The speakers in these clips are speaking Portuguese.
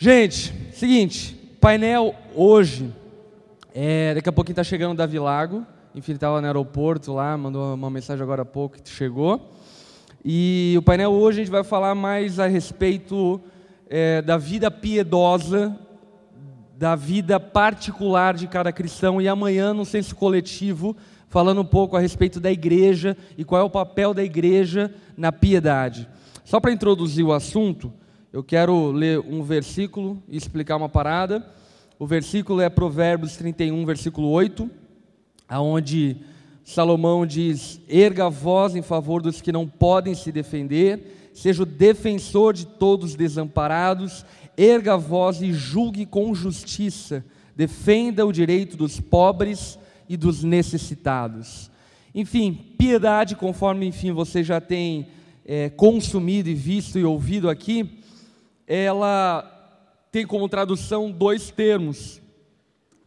Gente, seguinte, painel hoje, é, daqui a pouquinho está chegando o Davi Lago, enfim, ele estava no aeroporto lá, mandou uma mensagem agora há pouco que chegou. E o painel hoje a gente vai falar mais a respeito é, da vida piedosa, da vida particular de cada cristão, e amanhã, no senso coletivo, falando um pouco a respeito da igreja e qual é o papel da igreja na piedade. Só para introduzir o assunto, eu quero ler um versículo e explicar uma parada. O versículo é Provérbios 31, versículo 8, aonde Salomão diz: "Erga a voz em favor dos que não podem se defender, seja o defensor de todos os desamparados, erga a voz e julgue com justiça, defenda o direito dos pobres e dos necessitados." Enfim, piedade, conforme enfim você já tem é, consumido e visto e ouvido aqui, ela tem como tradução dois termos,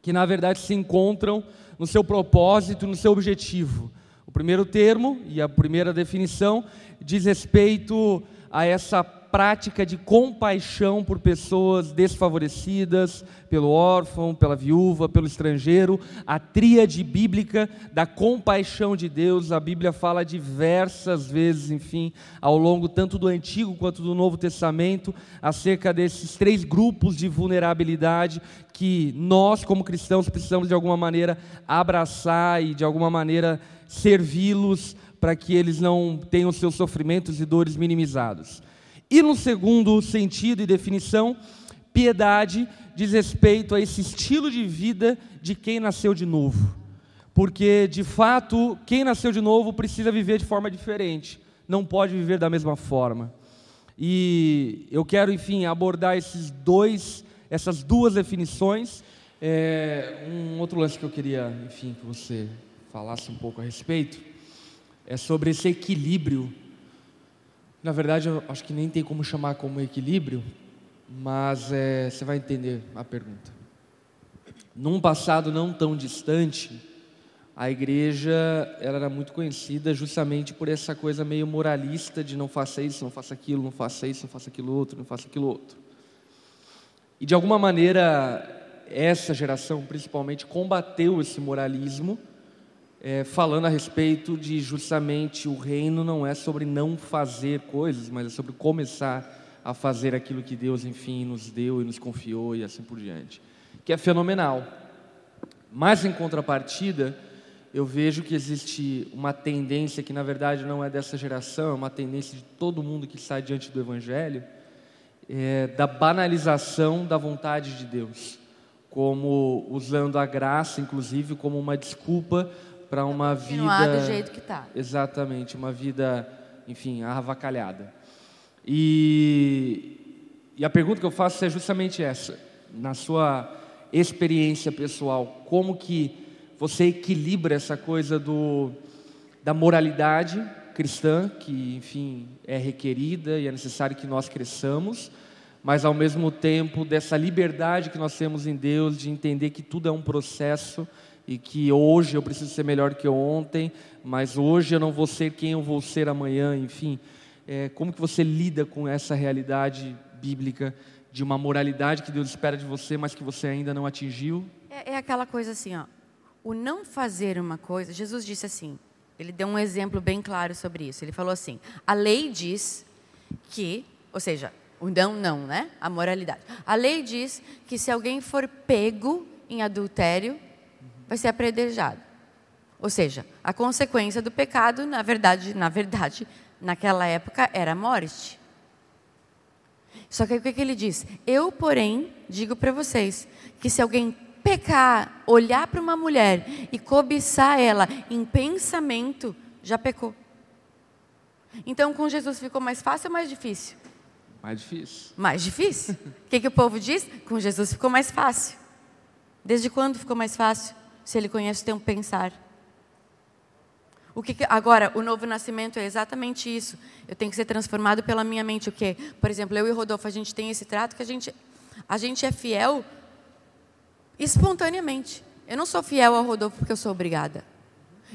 que na verdade se encontram no seu propósito, no seu objetivo. O primeiro termo e a primeira definição diz respeito a essa prática de compaixão por pessoas desfavorecidas, pelo órfão, pela viúva, pelo estrangeiro, a tríade bíblica da compaixão de Deus, a Bíblia fala diversas vezes, enfim, ao longo tanto do Antigo quanto do Novo Testamento, acerca desses três grupos de vulnerabilidade que nós, como cristãos, precisamos de alguma maneira abraçar e de alguma maneira servi-los para que eles não tenham seus sofrimentos e dores minimizados. E no segundo sentido e definição, piedade diz respeito a esse estilo de vida de quem nasceu de novo. Porque, de fato, quem nasceu de novo precisa viver de forma diferente, não pode viver da mesma forma. E eu quero, enfim, abordar esses dois, essas duas definições. É, um outro lance que eu queria, enfim, que você falasse um pouco a respeito é sobre esse equilíbrio na verdade, eu acho que nem tem como chamar como equilíbrio, mas é, você vai entender a pergunta. Num passado não tão distante, a igreja era muito conhecida justamente por essa coisa meio moralista de não faça isso, não faça aquilo, não faça isso, não faça aquilo outro, não faça aquilo outro. E de alguma maneira, essa geração principalmente combateu esse moralismo é, falando a respeito de justamente o reino não é sobre não fazer coisas, mas é sobre começar a fazer aquilo que Deus, enfim, nos deu e nos confiou e assim por diante, que é fenomenal. Mas em contrapartida, eu vejo que existe uma tendência que na verdade não é dessa geração, é uma tendência de todo mundo que está diante do Evangelho, é, da banalização da vontade de Deus, como usando a graça, inclusive, como uma desculpa para uma Continuar vida. do jeito que está. Exatamente, uma vida, enfim, avacalhada. E, e a pergunta que eu faço é justamente essa. Na sua experiência pessoal, como que você equilibra essa coisa do, da moralidade cristã, que, enfim, é requerida e é necessário que nós cresçamos, mas ao mesmo tempo dessa liberdade que nós temos em Deus de entender que tudo é um processo e que hoje eu preciso ser melhor que ontem, mas hoje eu não vou ser quem eu vou ser amanhã, enfim. É, como que você lida com essa realidade bíblica de uma moralidade que Deus espera de você, mas que você ainda não atingiu? É, é aquela coisa assim, ó. O não fazer uma coisa, Jesus disse assim, ele deu um exemplo bem claro sobre isso. Ele falou assim: a lei diz que, ou seja, o não, não, né? A moralidade. A lei diz que se alguém for pego em adultério, vai ser apredejado. Ou seja, a consequência do pecado, na verdade, na verdade, naquela época era a morte. Só que o que, que ele diz? Eu, porém, digo para vocês que se alguém pecar, olhar para uma mulher e cobiçar ela em pensamento, já pecou. Então, com Jesus ficou mais fácil ou mais difícil? Mais difícil. Mais difícil? O que, que o povo diz? Com Jesus ficou mais fácil. Desde quando ficou mais fácil? Se ele conhece o teu pensar. O que, agora, o novo nascimento é exatamente isso. Eu tenho que ser transformado pela minha mente. O quê? Por exemplo, eu e Rodolfo, a gente tem esse trato que a gente, a gente é fiel espontaneamente. Eu não sou fiel ao Rodolfo porque eu sou obrigada.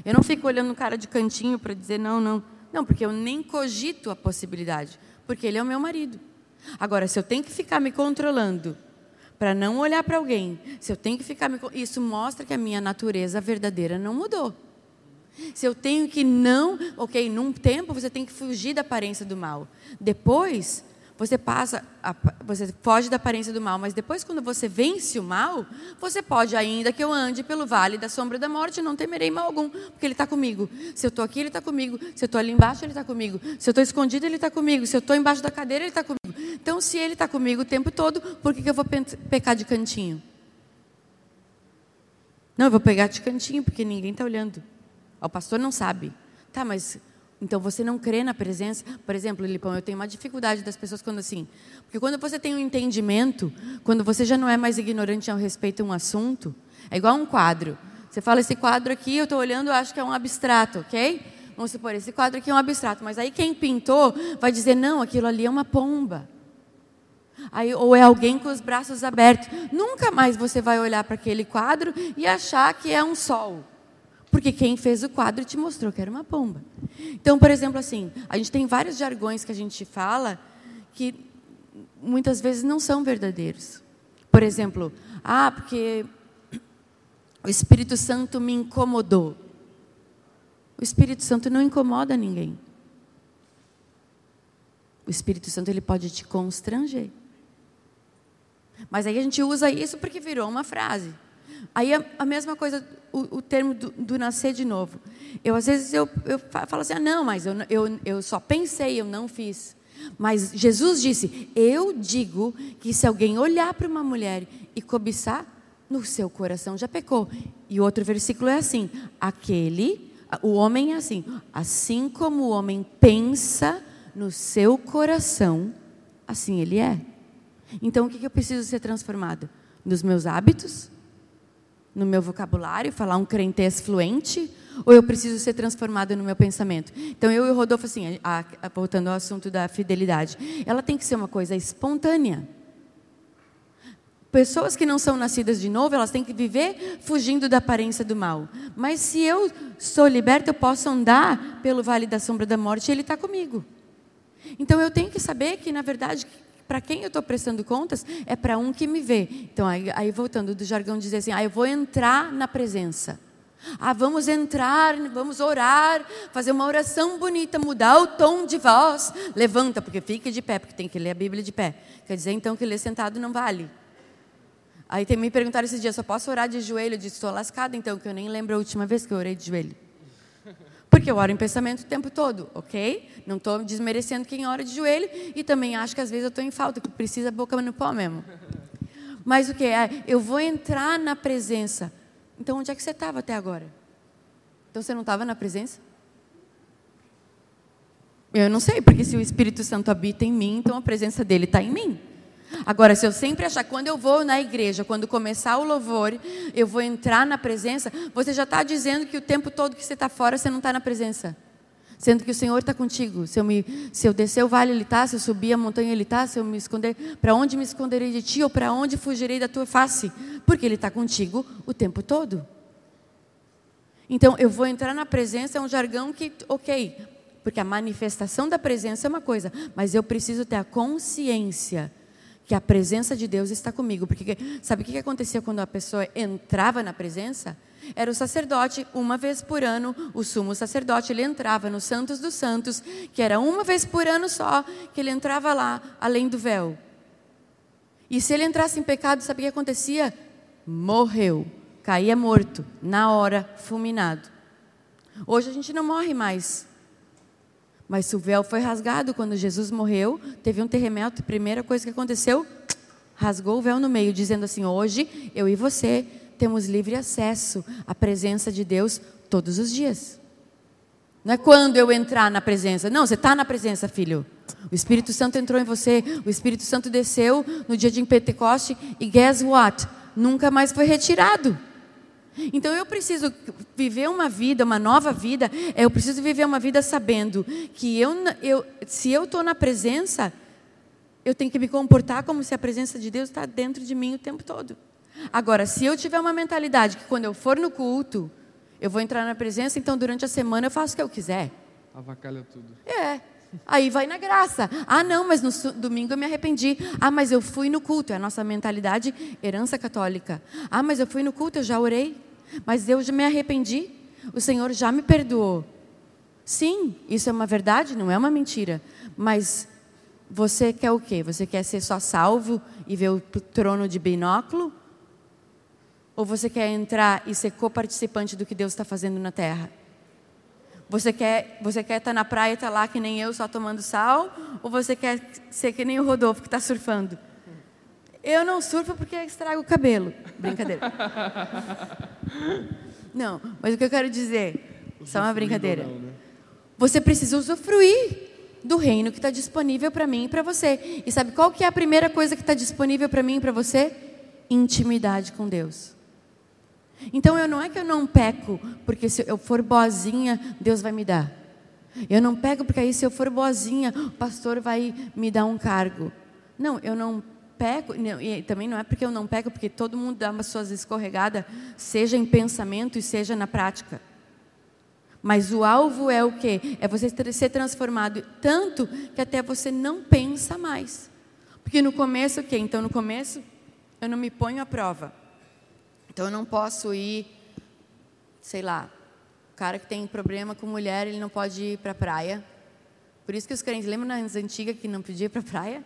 Eu não fico olhando no cara de cantinho para dizer não, não. Não, porque eu nem cogito a possibilidade. Porque ele é o meu marido. Agora, se eu tenho que ficar me controlando para não olhar para alguém, se eu tenho que ficar me, isso mostra que a minha natureza verdadeira não mudou. Se eu tenho que não, ok, num tempo você tem que fugir da aparência do mal. Depois você passa, a, você foge da aparência do mal, mas depois quando você vence o mal, você pode, ainda que eu ande pelo vale da sombra da morte, não temerei mal algum, porque Ele está comigo. Se eu estou aqui, Ele está comigo. Se eu estou ali embaixo, Ele está comigo. Se eu estou escondido, Ele está comigo. Se eu estou embaixo da cadeira, Ele está comigo. Então, se Ele está comigo o tempo todo, por que, que eu vou pecar de cantinho? Não, eu vou pegar de cantinho, porque ninguém está olhando. O pastor não sabe. Tá, mas então você não crê na presença. Por exemplo, Lipão, eu tenho uma dificuldade das pessoas quando assim. Porque quando você tem um entendimento, quando você já não é mais ignorante ao respeito a um assunto, é igual um quadro. Você fala, esse quadro aqui, eu estou olhando, eu acho que é um abstrato, ok? Vamos supor, esse quadro aqui é um abstrato. Mas aí quem pintou vai dizer, não, aquilo ali é uma pomba. Aí, ou é alguém com os braços abertos. Nunca mais você vai olhar para aquele quadro e achar que é um sol. Porque quem fez o quadro te mostrou que era uma pomba. Então, por exemplo, assim, a gente tem vários jargões que a gente fala que muitas vezes não são verdadeiros. Por exemplo, ah, porque o Espírito Santo me incomodou. O Espírito Santo não incomoda ninguém. O Espírito Santo ele pode te constranger. Mas aí a gente usa isso porque virou uma frase. Aí a, a mesma coisa, o, o termo do, do, nascer de novo. Eu às vezes eu, eu falo assim, ah, não, mas eu, eu, eu só pensei, eu não fiz. Mas Jesus disse: Eu digo que se alguém olhar para uma mulher e cobiçar, no seu coração já pecou. E outro versículo é assim: aquele, o homem é assim, assim como o homem pensa no seu coração, assim ele é. Então o que eu preciso ser transformado? Nos meus hábitos? no meu vocabulário, falar um crentez fluente, ou eu preciso ser transformada no meu pensamento? Então, eu e o Rodolfo, assim, a, a, voltando ao assunto da fidelidade, ela tem que ser uma coisa espontânea. Pessoas que não são nascidas de novo, elas têm que viver fugindo da aparência do mal. Mas se eu sou liberta, eu posso andar pelo vale da sombra da morte e Ele está comigo. Então eu tenho que saber que, na verdade, para quem eu estou prestando contas é para um que me vê. Então, aí, aí, voltando do jargão, dizer assim: ah, eu vou entrar na presença. Ah, vamos entrar, vamos orar, fazer uma oração bonita, mudar o tom de voz. Levanta, porque fique de pé, porque tem que ler a Bíblia de pé. Quer dizer, então, que ler sentado não vale. Aí tem, me perguntaram esses dias, só posso orar de joelho? Eu disse, estou lascada, então, que eu nem lembro a última vez que eu orei de joelho. Porque eu oro em pensamento o tempo todo, ok? Não estou desmerecendo quem ora de joelho e também acho que às vezes eu estou em falta, que precisa boca no pó mesmo. Mas o que? É, eu vou entrar na presença. Então onde é que você estava até agora? Então você não estava na presença? Eu não sei, porque se o Espírito Santo habita em mim, então a presença dele está em mim. Agora, se eu sempre achar, quando eu vou na igreja, quando começar o louvor, eu vou entrar na presença, você já está dizendo que o tempo todo que você está fora, você não está na presença. Sendo que o Senhor está contigo. Se eu, me, se eu descer o vale, Ele está. Se eu subir a montanha, Ele está. Se eu me esconder, para onde me esconderei de Ti? Ou para onde fugirei da Tua face? Porque Ele está contigo o tempo todo. Então, eu vou entrar na presença, é um jargão que, ok, porque a manifestação da presença é uma coisa, mas eu preciso ter a consciência que a presença de Deus está comigo. Porque sabe o que acontecia quando a pessoa entrava na presença? Era o sacerdote, uma vez por ano, o sumo sacerdote, ele entrava no Santos dos Santos, que era uma vez por ano só, que ele entrava lá, além do véu. E se ele entrasse em pecado, sabe o que acontecia? Morreu, caía morto, na hora, fulminado. Hoje a gente não morre mais. Mas o véu foi rasgado quando Jesus morreu, teve um terremoto, a primeira coisa que aconteceu, rasgou o véu no meio, dizendo assim: hoje eu e você temos livre acesso à presença de Deus todos os dias. Não é quando eu entrar na presença. Não, você está na presença, filho. O Espírito Santo entrou em você, o Espírito Santo desceu no dia de Pentecoste e guess what? Nunca mais foi retirado. Então eu preciso viver uma vida, uma nova vida. Eu preciso viver uma vida sabendo que eu, eu se eu estou na presença, eu tenho que me comportar como se a presença de Deus está dentro de mim o tempo todo. Agora, se eu tiver uma mentalidade que quando eu for no culto, eu vou entrar na presença, então durante a semana eu faço o que eu quiser. Avacalha tudo. É. Aí vai na graça. Ah, não, mas no domingo eu me arrependi. Ah, mas eu fui no culto. É a nossa mentalidade herança católica. Ah, mas eu fui no culto, eu já orei. Mas eu já me arrependi. O Senhor já me perdoou. Sim, isso é uma verdade, não é uma mentira. Mas você quer o quê? Você quer ser só salvo e ver o trono de binóculo? Ou você quer entrar e ser coparticipante do que Deus está fazendo na terra? Você quer, você quer estar tá na praia e estar tá lá que nem eu, só tomando sal? Ou você quer ser que nem o Rodolfo que está surfando? Eu não surfo porque estrago o cabelo. Brincadeira. Não, mas o que eu quero dizer, só uma brincadeira. Né? Você precisa usufruir do reino que está disponível para mim e para você. E sabe qual que é a primeira coisa que está disponível para mim e para você? Intimidade com Deus. Então eu não é que eu não peco, porque se eu for boazinha, Deus vai me dar. Eu não pego porque aí se eu for boazinha, o pastor vai me dar um cargo. Não, eu não peco, e também não é porque eu não peco, porque todo mundo dá umas suas escorregadas, seja em pensamento e seja na prática. Mas o alvo é o quê? É você ser transformado tanto que até você não pensa mais. Porque no começo o quê? Então no começo eu não me ponho à prova. Então eu não posso ir, sei lá, o cara que tem problema com mulher, ele não pode ir para a praia. Por isso que os crentes, lembram nas antigas que não podia ir para a praia?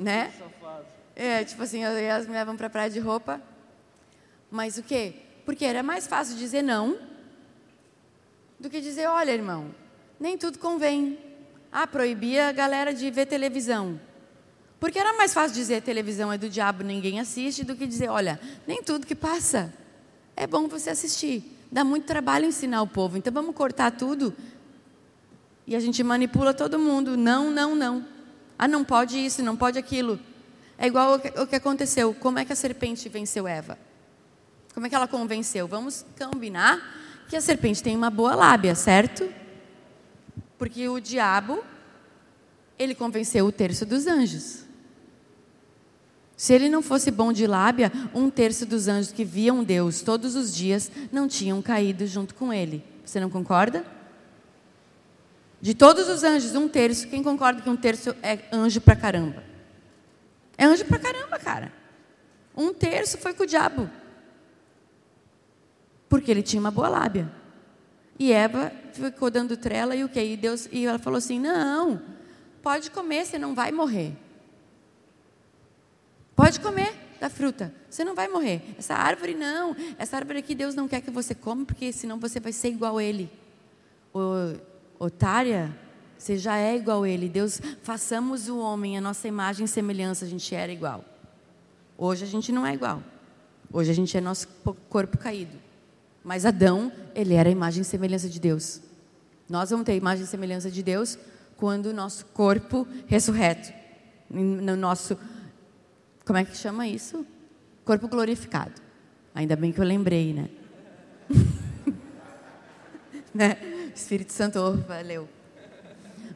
Né? É, tipo assim, as mulheres vão para a praia de roupa. Mas o quê? Porque era mais fácil dizer não do que dizer, olha, irmão, nem tudo convém. Ah, proibia a galera de ver televisão. Porque era mais fácil dizer televisão é do diabo, ninguém assiste, do que dizer, olha, nem tudo que passa é bom você assistir. Dá muito trabalho ensinar o povo, então vamos cortar tudo. E a gente manipula todo mundo. Não, não, não. Ah, não pode isso, não pode aquilo. É igual o que aconteceu. Como é que a serpente venceu Eva? Como é que ela convenceu? Vamos combinar que a serpente tem uma boa lábia, certo? Porque o diabo, ele convenceu o terço dos anjos. Se ele não fosse bom de lábia, um terço dos anjos que viam Deus todos os dias não tinham caído junto com ele. Você não concorda? De todos os anjos, um terço, quem concorda que um terço é anjo pra caramba? É anjo pra caramba, cara. Um terço foi com o diabo. Porque ele tinha uma boa lábia. E Eva ficou dando trela e o quê? E, Deus, e ela falou assim: Não, pode comer, você não vai morrer. Pode comer da fruta, você não vai morrer. Essa árvore não, essa árvore aqui Deus não quer que você coma, porque senão você vai ser igual a Ele. Otária, você já é igual a Ele. Deus, façamos o homem, a nossa imagem e semelhança, a gente era igual. Hoje a gente não é igual. Hoje a gente é nosso corpo caído. Mas Adão, ele era a imagem e semelhança de Deus. Nós vamos ter a imagem e semelhança de Deus quando o nosso corpo ressurreto, no nosso como é que chama isso? Corpo glorificado. Ainda bem que eu lembrei, né? né? Espírito Santo, oh, valeu.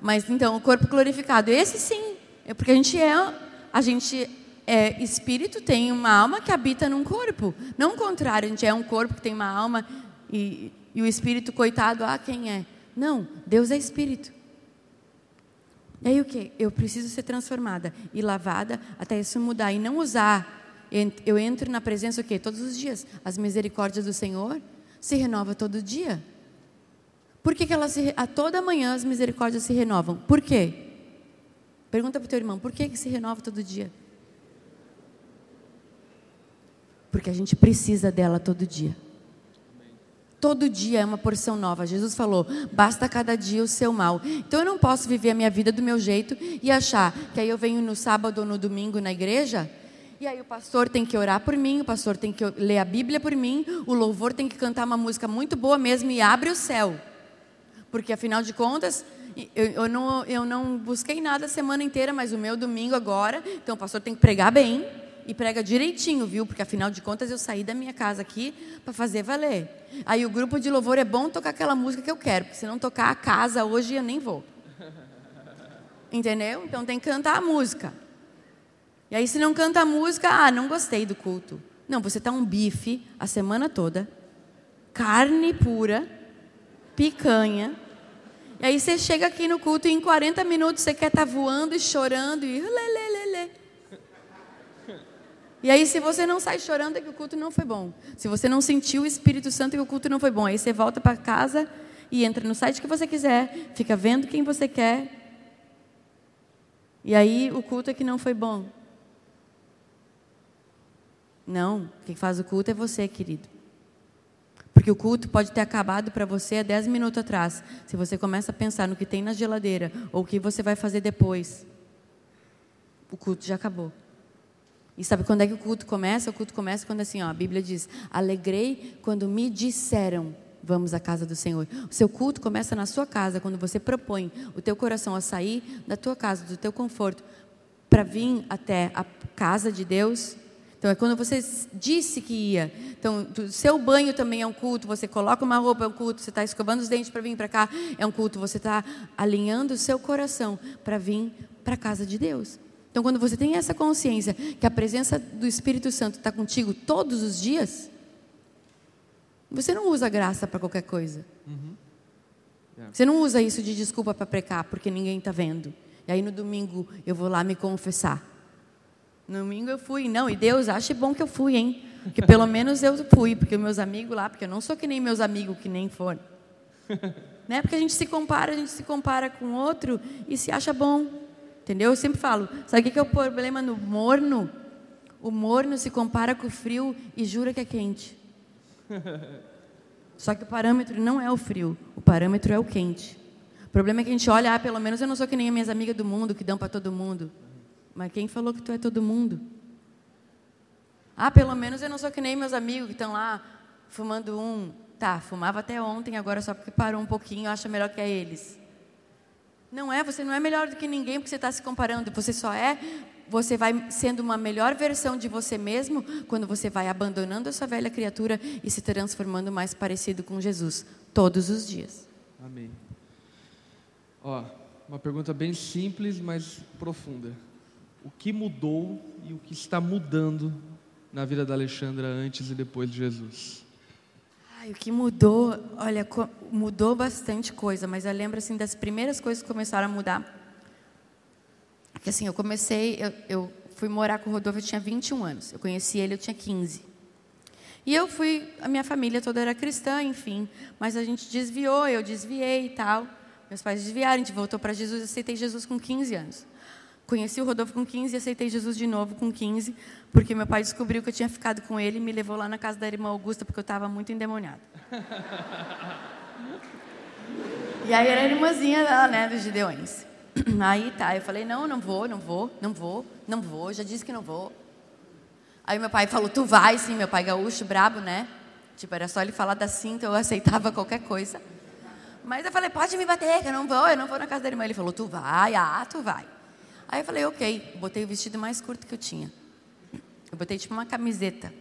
Mas então, o corpo glorificado, esse sim, é porque a gente é, a gente é espírito, tem uma alma que habita num corpo. Não o contrário, a gente é um corpo que tem uma alma e, e o espírito, coitado, ah, quem é? Não, Deus é espírito. E aí o que? Eu preciso ser transformada e lavada até isso mudar e não usar. Eu entro na presença o quê? Todos os dias. As misericórdias do Senhor se renova todo dia. Por que, que elas se, a toda manhã as misericórdias se renovam? Por quê? Pergunta para o teu irmão, por que, que se renova todo dia? Porque a gente precisa dela todo dia. Todo dia é uma porção nova. Jesus falou: basta cada dia o seu mal. Então eu não posso viver a minha vida do meu jeito e achar que aí eu venho no sábado ou no domingo na igreja e aí o pastor tem que orar por mim, o pastor tem que ler a Bíblia por mim, o louvor tem que cantar uma música muito boa mesmo e abre o céu. Porque afinal de contas, eu, eu, não, eu não busquei nada a semana inteira, mas o meu domingo agora, então o pastor tem que pregar bem e prega direitinho, viu? Porque afinal de contas eu saí da minha casa aqui para fazer valer. Aí o grupo de louvor é bom tocar aquela música que eu quero, porque se não tocar a casa hoje eu nem vou. Entendeu? Então tem que cantar a música. E aí se não canta a música, ah, não gostei do culto. Não, você tá um bife a semana toda, carne pura, picanha, E aí você chega aqui no culto e em 40 minutos você quer estar tá voando e chorando e lê. E aí, se você não sai chorando, é que o culto não foi bom. Se você não sentiu o Espírito Santo, é que o culto não foi bom. Aí você volta para casa e entra no site que você quiser, fica vendo quem você quer. E aí o culto é que não foi bom. Não, quem faz o culto é você, querido. Porque o culto pode ter acabado para você há 10 minutos atrás. Se você começa a pensar no que tem na geladeira ou o que você vai fazer depois, o culto já acabou. E sabe quando é que o culto começa? O culto começa quando assim, ó, a Bíblia diz: "Alegrei quando me disseram: Vamos à casa do Senhor". O seu culto começa na sua casa, quando você propõe o teu coração a sair da tua casa, do teu conforto, para vir até a casa de Deus. Então é quando você disse que ia. Então, o seu banho também é um culto. Você coloca uma roupa, é um culto. Você está escovando os dentes para vir para cá, é um culto. Você está alinhando o seu coração para vir para a casa de Deus. Então, quando você tem essa consciência que a presença do Espírito Santo está contigo todos os dias, você não usa graça para qualquer coisa. Uhum. Yeah. Você não usa isso de desculpa para precar porque ninguém está vendo. E aí no domingo eu vou lá me confessar. No domingo eu fui, não, e Deus acha bom que eu fui, hein? Que pelo menos eu fui, porque meus amigos lá, porque eu não sou que nem meus amigos que nem foram. né? Porque a gente se compara, a gente se compara com outro e se acha bom. Entendeu? Eu sempre falo, sabe o que é o problema no morno? O morno se compara com o frio e jura que é quente. Só que o parâmetro não é o frio, o parâmetro é o quente. O problema é que a gente olha, ah, pelo menos eu não sou que nem as minhas amigas do mundo, que dão para todo mundo. Mas quem falou que tu é todo mundo? Ah, pelo menos eu não sou que nem meus amigos que estão lá fumando um. Tá, fumava até ontem, agora só porque parou um pouquinho, acha melhor que é eles. Não é, você não é melhor do que ninguém porque você está se comparando. Você só é, você vai sendo uma melhor versão de você mesmo quando você vai abandonando essa velha criatura e se transformando mais parecido com Jesus todos os dias. Amém. Ó, uma pergunta bem simples, mas profunda. O que mudou e o que está mudando na vida da Alexandra antes e depois de Jesus? Ai, o que mudou, olha, mudou bastante coisa, mas eu lembro assim das primeiras coisas que começaram a mudar. Que assim, eu comecei, eu, eu fui morar com o Rodolfo, eu tinha 21 anos. Eu conheci ele, eu tinha 15. E eu fui, a minha família toda era cristã, enfim, mas a gente desviou, eu desviei e tal. Meus pais desviaram, a gente voltou para Jesus, eu aceitei Jesus com 15 anos. Conheci o Rodolfo com 15 e aceitei Jesus de novo com 15, porque meu pai descobriu que eu tinha ficado com ele e me levou lá na casa da irmã Augusta, porque eu estava muito endemoniada. e aí era a irmãzinha dela, né, dos Gideões. Aí tá, eu falei, não, não vou, não vou, não vou, não vou, já disse que não vou. Aí meu pai falou, tu vai sim, meu pai gaúcho, brabo, né? Tipo, era só ele falar da cinta, eu aceitava qualquer coisa. Mas eu falei, pode me bater, que eu não vou, eu não vou na casa da irmã. Ele falou, tu vai, ah, tu vai. Aí eu falei, ok. Botei o vestido mais curto que eu tinha. Eu botei tipo uma camiseta.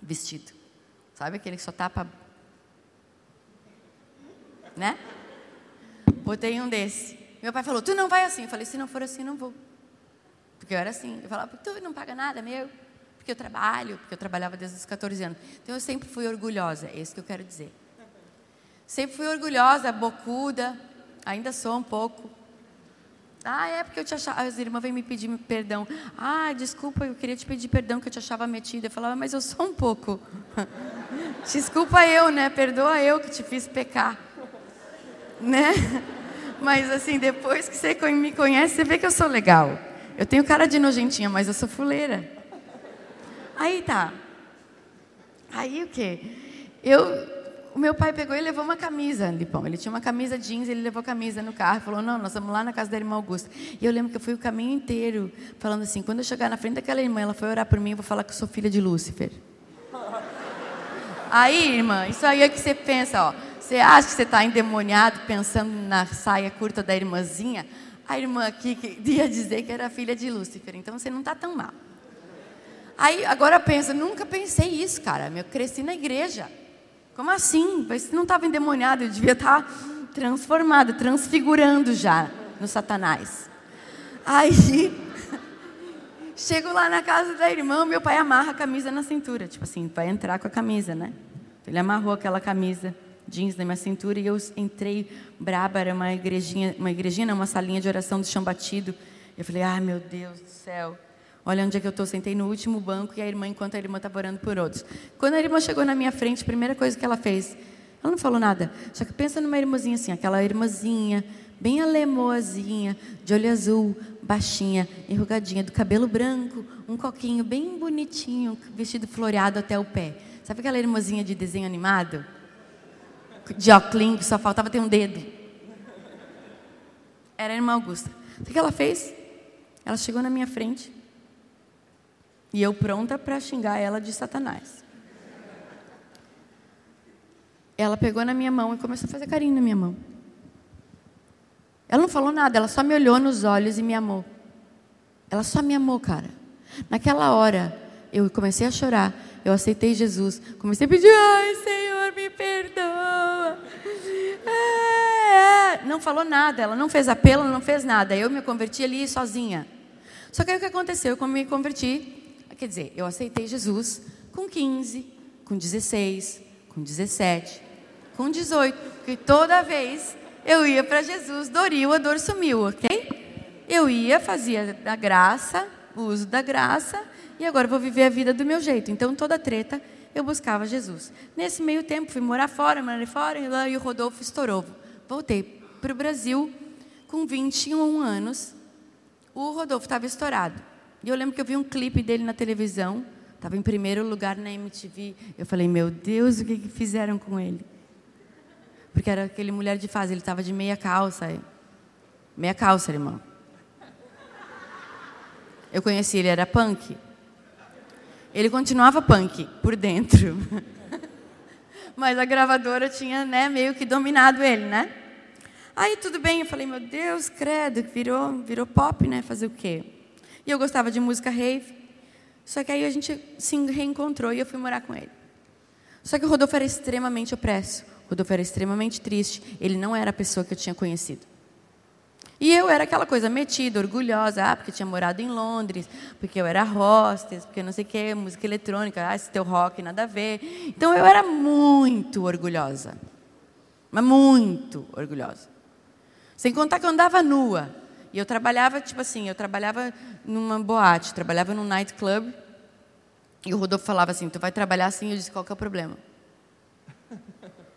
Vestido. Sabe aquele que só tapa. Né? Botei um desse. Meu pai falou, tu não vai assim. Eu falei, se não for assim, não vou. Porque eu era assim. Eu falava, tu não paga nada, meu. Porque eu trabalho, porque eu trabalhava desde os 14 anos. Então eu sempre fui orgulhosa, é isso que eu quero dizer. Sempre fui orgulhosa, bocuda, ainda sou um pouco. Ah, é porque eu te achava. As irmãs vêm me pedir perdão. Ah, desculpa, eu queria te pedir perdão que eu te achava metida. Eu falava, mas eu sou um pouco. desculpa eu, né? Perdoa eu que te fiz pecar. Né? Mas assim, depois que você me conhece, você vê que eu sou legal. Eu tenho cara de nojentinha, mas eu sou fuleira. Aí tá. Aí o quê? Eu o meu pai pegou e levou uma camisa, Lipão. Ele tinha uma camisa jeans, ele levou a camisa no carro e falou: Não, nós vamos lá na casa da irmã Augusta. E eu lembro que eu fui o caminho inteiro falando assim: Quando eu chegar na frente daquela irmã, ela foi orar por mim, eu vou falar que eu sou filha de Lúcifer. Aí, irmã, isso aí é que você pensa, ó. Você acha que você está endemoniado pensando na saia curta da irmãzinha? A irmã aqui ia dizer que era filha de Lúcifer, então você não está tão mal. Aí, agora pensa, nunca pensei isso, cara. Eu cresci na igreja. Como assim? Você não estava endemoniado, eu devia estar tá transformado, transfigurando já no Satanás. Aí, chego lá na casa da irmã, meu pai amarra a camisa na cintura, tipo assim, vai entrar com a camisa, né? Ele amarrou aquela camisa jeans na minha cintura e eu entrei braba, era uma igrejinha, uma igrejinha, uma salinha de oração do chão batido. Eu falei, ai meu Deus do céu, olha onde é que eu estou. Sentei no último banco e a irmã, enquanto a irmã estava orando por outros. Quando a irmã chegou na minha frente, a primeira coisa que ela fez, ela não falou nada. Só que pensa numa irmãzinha assim, aquela irmãzinha, bem alemoazinha, de olho azul, baixinha, enrugadinha, do cabelo branco, um coquinho bem bonitinho, vestido floreado até o pé. Sabe aquela irmãzinha de desenho animado? De óculos, só faltava ter um dedo. Era a irmã Augusta. O que ela fez? Ela chegou na minha frente e eu pronta para xingar ela de Satanás. Ela pegou na minha mão e começou a fazer carinho na minha mão. Ela não falou nada, ela só me olhou nos olhos e me amou. Ela só me amou, cara. Naquela hora, eu comecei a chorar. Eu aceitei Jesus. Comecei a pedir, ai, Senhor, me perdoa. É, é. Não falou nada, ela não fez apelo, não fez nada. Eu me converti ali sozinha. Só que aí o que aconteceu? Quando me converti, quer dizer, eu aceitei Jesus com 15, com 16, com 17, com 18. Porque toda vez eu ia para Jesus, Doril, a dor sumiu, ok? Eu ia, fazia a graça, o uso da graça, e agora vou viver a vida do meu jeito. Então, toda treta, eu buscava Jesus. Nesse meio tempo, fui morar fora, morar fora, e lá e o Rodolfo estourou. Voltei para o Brasil com 21 anos. O Rodolfo estava estourado. E eu lembro que eu vi um clipe dele na televisão, estava em primeiro lugar na MTV. Eu falei, meu Deus, o que, que fizeram com ele? Porque era aquele mulher de fase, ele estava de meia calça. Meia calça, irmão. Eu conheci ele, era punk. Ele continuava punk por dentro. Mas a gravadora tinha, né, meio que dominado ele, né? Aí tudo bem, eu falei, meu Deus, credo, virou, virou pop, né? Fazer o quê? E eu gostava de música rave. Só que aí a gente se reencontrou e eu fui morar com ele. Só que o Rodolfo era extremamente opresso. Rodolfo era extremamente triste. Ele não era a pessoa que eu tinha conhecido. E eu era aquela coisa metida, orgulhosa, ah, porque tinha morado em Londres, porque eu era hostess, porque não sei o que, música eletrônica, ah, esse teu rock, nada a ver. Então eu era muito orgulhosa. Mas muito orgulhosa. Sem contar que eu andava nua. E eu trabalhava, tipo assim, eu trabalhava numa boate, trabalhava num nightclub. E o Rodolfo falava assim, tu vai trabalhar assim? Eu disse, qual que é o problema?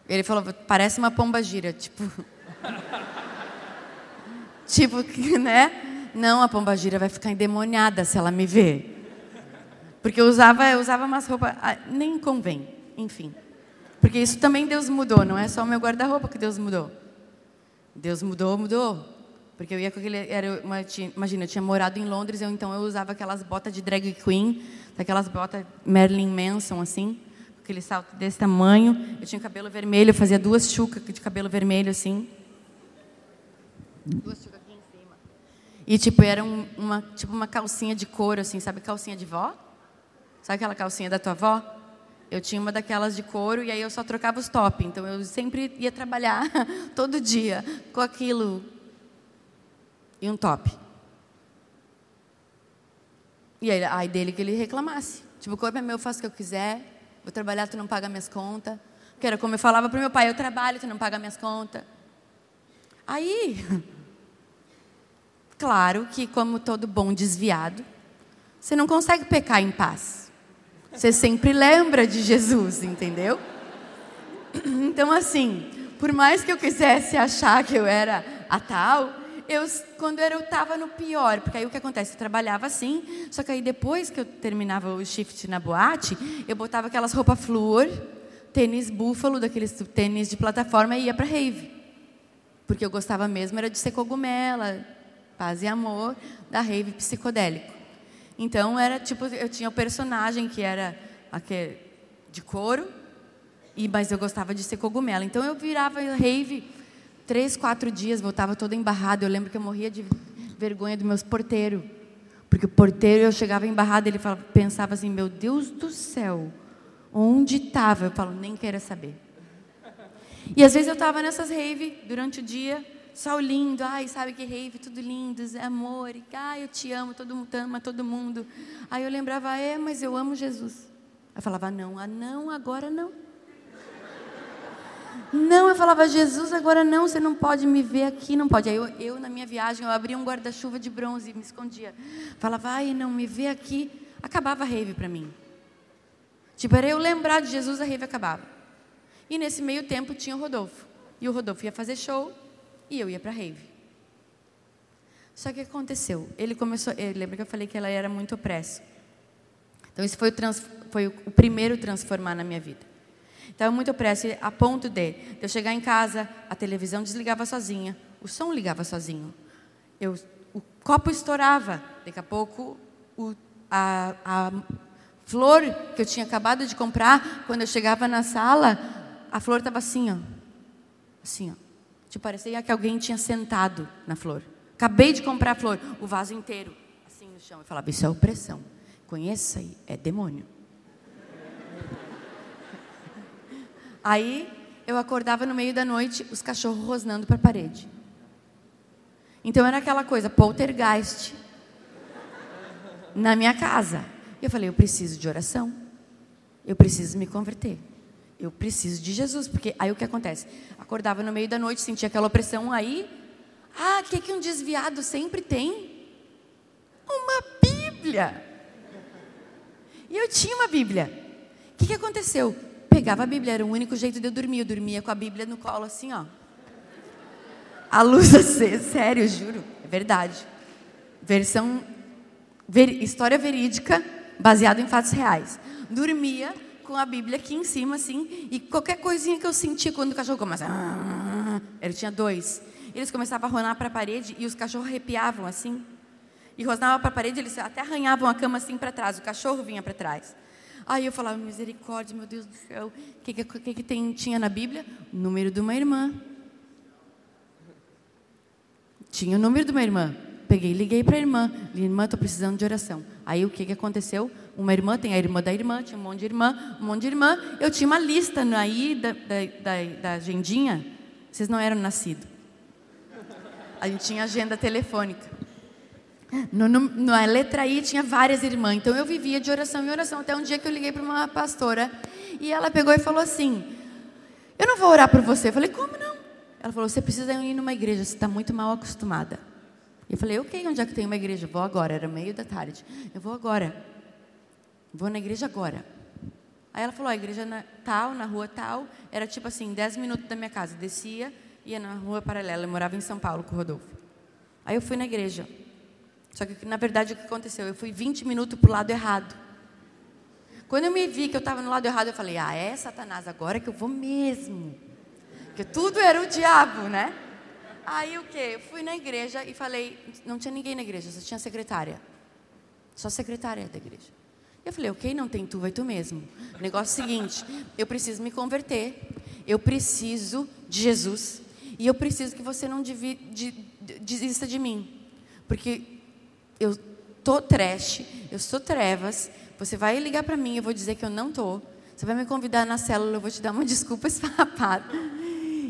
Ele falou, parece uma pomba gira, tipo. tipo, né? Não, a pomba gira vai ficar endemoniada se ela me ver. Porque eu usava, eu usava umas roupas. Ah, nem convém, enfim. Porque isso também Deus mudou, não é só o meu guarda-roupa que Deus mudou. Deus mudou, mudou. Porque eu ia com aquele. Era uma, tinha, imagina, eu tinha morado em Londres, eu, então eu usava aquelas botas de drag queen, aquelas botas Marilyn Manson, assim aquele salto desse tamanho. Eu tinha cabelo vermelho, eu fazia duas chucas de cabelo vermelho assim. Duas chucas aqui em cima. E tipo, era um, uma, tipo uma calcinha de couro, assim, sabe calcinha de vó? Sabe aquela calcinha da tua avó? Eu tinha uma daquelas de couro e aí eu só trocava os top. Então eu sempre ia trabalhar todo dia com aquilo e um top. E aí, aí dele que ele reclamasse. Tipo, o corpo é meu, eu faço o que eu quiser. Vou trabalhar, tu não paga minhas contas. Que era como eu falava para o meu pai: eu trabalho, tu não paga minhas contas. Aí, claro que, como todo bom desviado, você não consegue pecar em paz. Você sempre lembra de Jesus, entendeu? Então, assim, por mais que eu quisesse achar que eu era a tal, eu, quando eu estava no pior, porque aí o que acontece? Eu trabalhava assim, só que aí depois que eu terminava o shift na boate, eu botava aquelas roupas flúor, tênis búfalo, daqueles tênis de plataforma e ia para rave. Porque eu gostava mesmo era de ser cogumela, paz e amor, da rave psicodélico. Então era tipo, eu tinha o personagem que era aquele de couro, e mas eu gostava de ser cogumela. Então eu virava rave Três, quatro dias, voltava toda embarrada. Eu lembro que eu morria de vergonha dos meus porteiros. Porque o porteiro, eu chegava embarrada, ele falava, pensava assim, meu Deus do céu, onde estava? Eu falo, nem quero saber. E às vezes eu estava nessas rave durante o dia, sol lindo, ai, sabe que rave, tudo lindo, amor, e, ai, eu te amo, todo mundo ama todo mundo. Aí eu lembrava, é, mas eu amo Jesus. Eu falava, não, ah, não, agora não. Não, eu falava, Jesus, agora não, você não pode me ver aqui, não pode. Aí eu, eu na minha viagem, eu abria um guarda-chuva de bronze e me escondia. Falava, ai, não, me vê aqui. Acabava a rave para mim. Tipo, era eu lembrar de Jesus, a rave acabava. E nesse meio tempo tinha o Rodolfo. E o Rodolfo ia fazer show e eu ia para rave. Só que aconteceu? Ele começou, lembra que eu falei que ela era muito opressa. Então, isso foi o, trans, foi o primeiro transformar na minha vida. Estava muito opressa, a ponto de, eu chegar em casa, a televisão desligava sozinha, o som ligava sozinho. Eu, o copo estourava, daqui a pouco o, a, a flor que eu tinha acabado de comprar, quando eu chegava na sala, a flor estava assim, ó. Assim, ó. Tipo, parecia que alguém tinha sentado na flor. Acabei de comprar a flor, o vaso inteiro, assim no chão. Eu falava, isso é opressão. Conheça aí, é demônio. Aí eu acordava no meio da noite, os cachorros rosnando para a parede. Então era aquela coisa, poltergeist na minha casa. E eu falei, eu preciso de oração. Eu preciso me converter. Eu preciso de Jesus, porque aí o que acontece? Acordava no meio da noite, sentia aquela opressão aí. Ah, o que, que um desviado sempre tem? Uma Bíblia. E eu tinha uma Bíblia. O que, que aconteceu? Pegava a Bíblia, era o único jeito de eu dormir. Eu dormia com a Bíblia no colo, assim, ó. A luz acesa, sério, juro, é verdade. Versão, ver, história verídica, baseada em fatos reais. Dormia com a Bíblia aqui em cima, assim, e qualquer coisinha que eu sentia quando o cachorro começava. Ele tinha dois. Eles começavam a ronar para a parede e os cachorros arrepiavam assim. E rosnavam para a parede, eles até arranhavam a cama assim para trás, o cachorro vinha para trás. Aí eu falava, misericórdia, meu Deus do céu, o que, que, que, tem, tinha na Bíblia? O número de uma irmã. Tinha o número de uma irmã. Peguei, liguei para a irmã. Irmã, estou precisando de oração. Aí o que, que aconteceu? Uma irmã, tem a irmã da irmã, tinha um monte de irmã, um monte de irmã. Eu tinha uma lista aí da, da, da, da agendinha. Vocês não eram nascidos. A gente tinha agenda telefônica. No, no, na letra I tinha várias irmãs, então eu vivia de oração em oração. Até um dia que eu liguei para uma pastora e ela pegou e falou assim: Eu não vou orar por você. Eu falei: Como não? Ela falou: Você precisa ir numa igreja, você está muito mal acostumada. Eu falei: Ok, onde é que tem uma igreja? Vou agora. Era meio da tarde. Eu vou agora. Vou na igreja agora. Aí ela falou: A igreja na, tal, na rua tal. Era tipo assim, 10 minutos da minha casa. Descia, ia na rua paralela. Eu morava em São Paulo com o Rodolfo. Aí eu fui na igreja. Só que, na verdade, o que aconteceu? Eu fui 20 minutos para o lado errado. Quando eu me vi que eu estava no lado errado, eu falei: Ah, é Satanás, agora que eu vou mesmo. Porque tudo era o diabo, né? Aí o que? Eu fui na igreja e falei: Não tinha ninguém na igreja, só tinha secretária. Só secretária da igreja. Eu falei: Ok, não tem tu, vai tu mesmo. O negócio é o seguinte: eu preciso me converter, eu preciso de Jesus e eu preciso que você não desista de mim. Porque eu tô trash, eu sou trevas, você vai ligar para mim, eu vou dizer que eu não tô. Você vai me convidar na célula, eu vou te dar uma desculpa esfarrapada.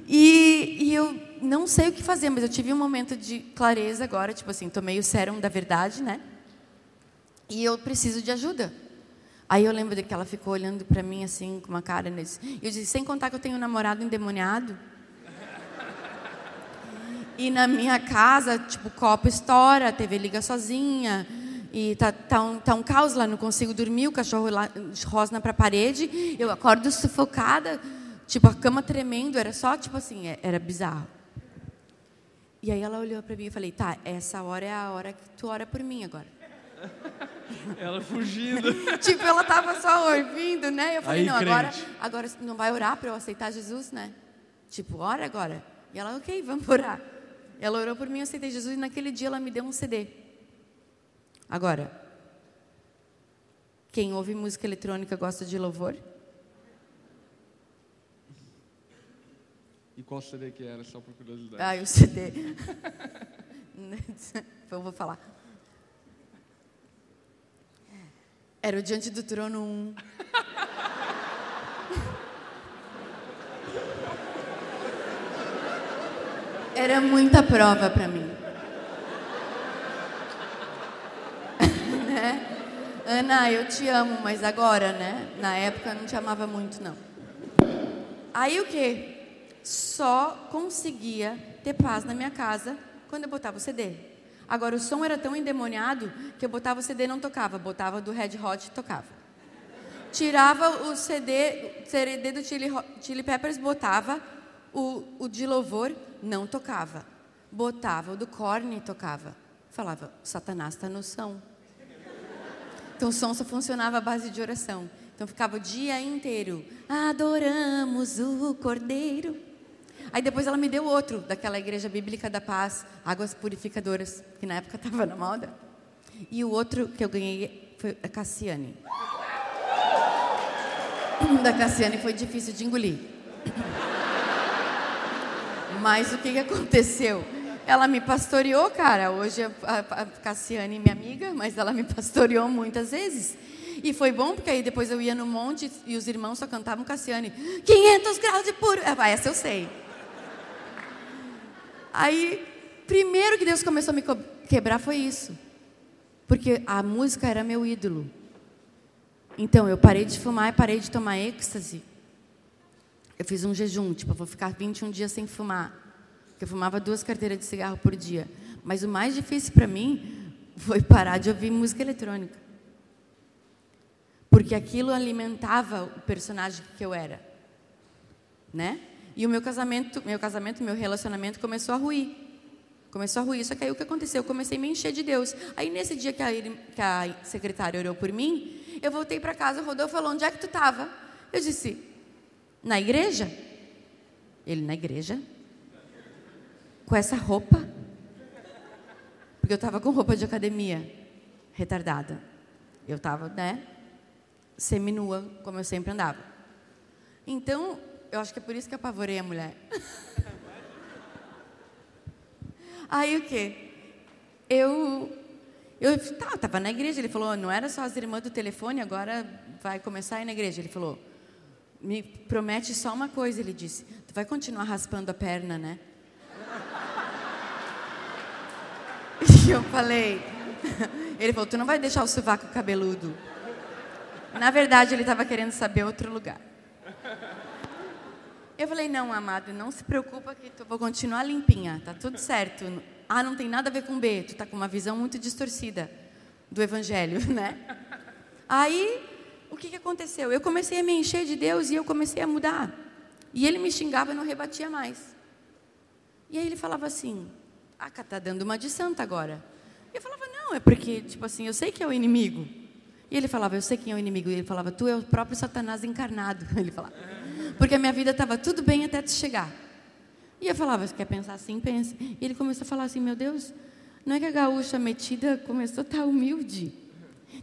E, e eu não sei o que fazer, mas eu tive um momento de clareza agora, tipo assim, tomei o sérum da verdade, né? E eu preciso de ajuda. Aí eu lembro que ela ficou olhando para mim assim, com uma cara nesse. Eu disse, sem contar que eu tenho um namorado endemoniado. E na minha casa, tipo, o copo estoura, a TV liga sozinha. E tá, tá, um, tá um caos lá, não consigo dormir, o cachorro lá rosna para a parede. Eu acordo sufocada, tipo, a cama tremendo, era só, tipo assim, é, era bizarro. E aí ela olhou para mim e falei, tá, essa hora é a hora que tu ora por mim agora. Ela fugindo. tipo, ela tava só ouvindo, né? Eu falei, aí, não, agora, agora não vai orar para eu aceitar Jesus, né? Tipo, ora agora. E ela, ok, vamos orar. Ela orou por mim, eu aceitei Jesus e naquele dia ela me deu um CD. Agora, quem ouve música eletrônica gosta de louvor? E qual CD que era, só por curiosidade? Ah, o CD. eu vou falar. Era o Diante do Trono 1. Era muita prova para mim. né? Ana, eu te amo, mas agora, né? Na época eu não te amava muito, não. Aí o que? só conseguia ter paz na minha casa quando eu botava o CD. Agora, o som era tão endemoniado que eu botava o CD e não tocava, botava do Red Hot e tocava. Tirava o CD, CD do Chili, Chili Peppers, botava o, o de louvor, não tocava. Botava o do Korn e tocava. Falava, Satanás está no som. Então o som só funcionava à base de oração. Então ficava o dia inteiro, adoramos o Cordeiro. Aí depois ela me deu outro, daquela Igreja Bíblica da Paz, Águas Purificadoras, que na época estava na moda. E o outro que eu ganhei foi a Cassiane. Da Cassiane foi difícil de engolir. Mas o que, que aconteceu? Ela me pastoreou, cara. Hoje a, Cassiane é minha amiga, mas ela me pastoreou muitas vezes. E foi bom, porque aí depois eu ia no monte e os irmãos só cantavam Cassiane. 500 graus de puro. Ah, essa eu sei. Aí, primeiro que Deus começou a me quebrar foi isso. Porque a música era meu ídolo. Então, eu parei de fumar e parei de tomar êxtase. Eu fiz um jejum, tipo, eu vou ficar 21 dias sem fumar. Eu fumava duas carteiras de cigarro por dia. Mas o mais difícil para mim foi parar de ouvir música eletrônica. Porque aquilo alimentava o personagem que eu era. Né? E o meu casamento, meu casamento, meu relacionamento começou a ruir. Começou a ruir. Só que aí o que aconteceu? Eu comecei a me encher de Deus. Aí nesse dia que a, que a secretária orou por mim, eu voltei para casa, o Rodolfo falou, onde é que tu estava? Eu disse, na igreja. Ele, na igreja? Com essa roupa? Porque eu estava com roupa de academia, retardada. Eu estava, né, seminua, como eu sempre andava. Então, eu acho que é por isso que apavorei a mulher. Aí o quê? Eu eu tá, estava na igreja, ele falou, não era só as irmãs do telefone, agora vai começar a ir na igreja. Ele falou, me promete só uma coisa, ele disse, tu vai continuar raspando a perna, né? E eu falei, ele falou, tu não vai deixar o sovaco cabeludo. Na verdade, ele estava querendo saber outro lugar. Eu falei, não, amado, não se preocupa que tu vou continuar limpinha, tá tudo certo. Ah, não tem nada a ver com B, tu tá com uma visão muito distorcida do evangelho, né? Aí, o que, que aconteceu? Eu comecei a me encher de Deus e eu comecei a mudar. E ele me xingava e não rebatia mais. E aí ele falava assim: Ah, tá dando uma de santa agora. E eu falava: Não, é porque, tipo assim, eu sei que é o inimigo. E ele falava: Eu sei quem é o inimigo. E ele falava: Tu é o próprio Satanás encarnado. Ele falava: Porque a minha vida estava tudo bem até tu chegar. E eu falava, você quer pensar assim? Pense. E ele começou a falar assim, meu Deus, não é que a gaúcha metida começou a estar humilde.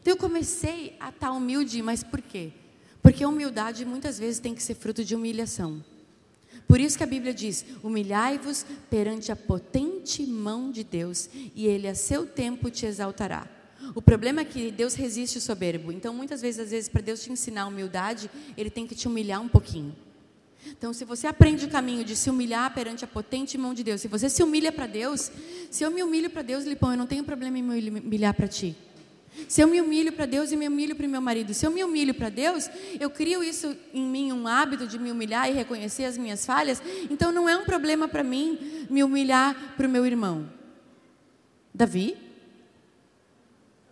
Então eu comecei a estar humilde, mas por quê? Porque a humildade muitas vezes tem que ser fruto de humilhação. Por isso que a Bíblia diz: humilhai-vos perante a potente mão de Deus, e Ele a seu tempo te exaltará. O problema é que Deus resiste o soberbo. Então, muitas vezes, às vezes, para Deus te ensinar humildade, Ele tem que te humilhar um pouquinho. Então, se você aprende o caminho de se humilhar perante a potente mão de Deus, se você se humilha para Deus, se eu me humilho para Deus, Lipão, eu não tenho problema em me humilhar para ti. Se eu me humilho para Deus e me humilho para o meu marido, se eu me humilho para Deus, eu crio isso em mim, um hábito de me humilhar e reconhecer as minhas falhas, então não é um problema para mim me humilhar para o meu irmão. Davi,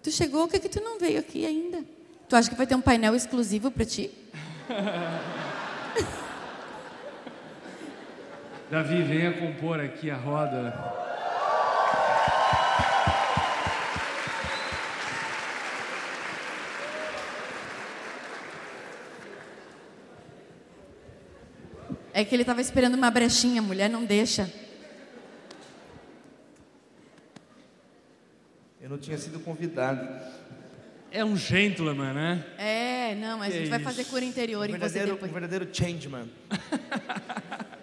tu chegou, o que, é que tu não veio aqui ainda? Tu acha que vai ter um painel exclusivo para ti? Davi, venha compor aqui a roda. É que ele estava esperando uma brechinha, a mulher não deixa. Eu não tinha sido convidado. É um gentleman, né? É, não, mas que a gente vai fazer cura interior um em você depois. Um verdadeiro changeman.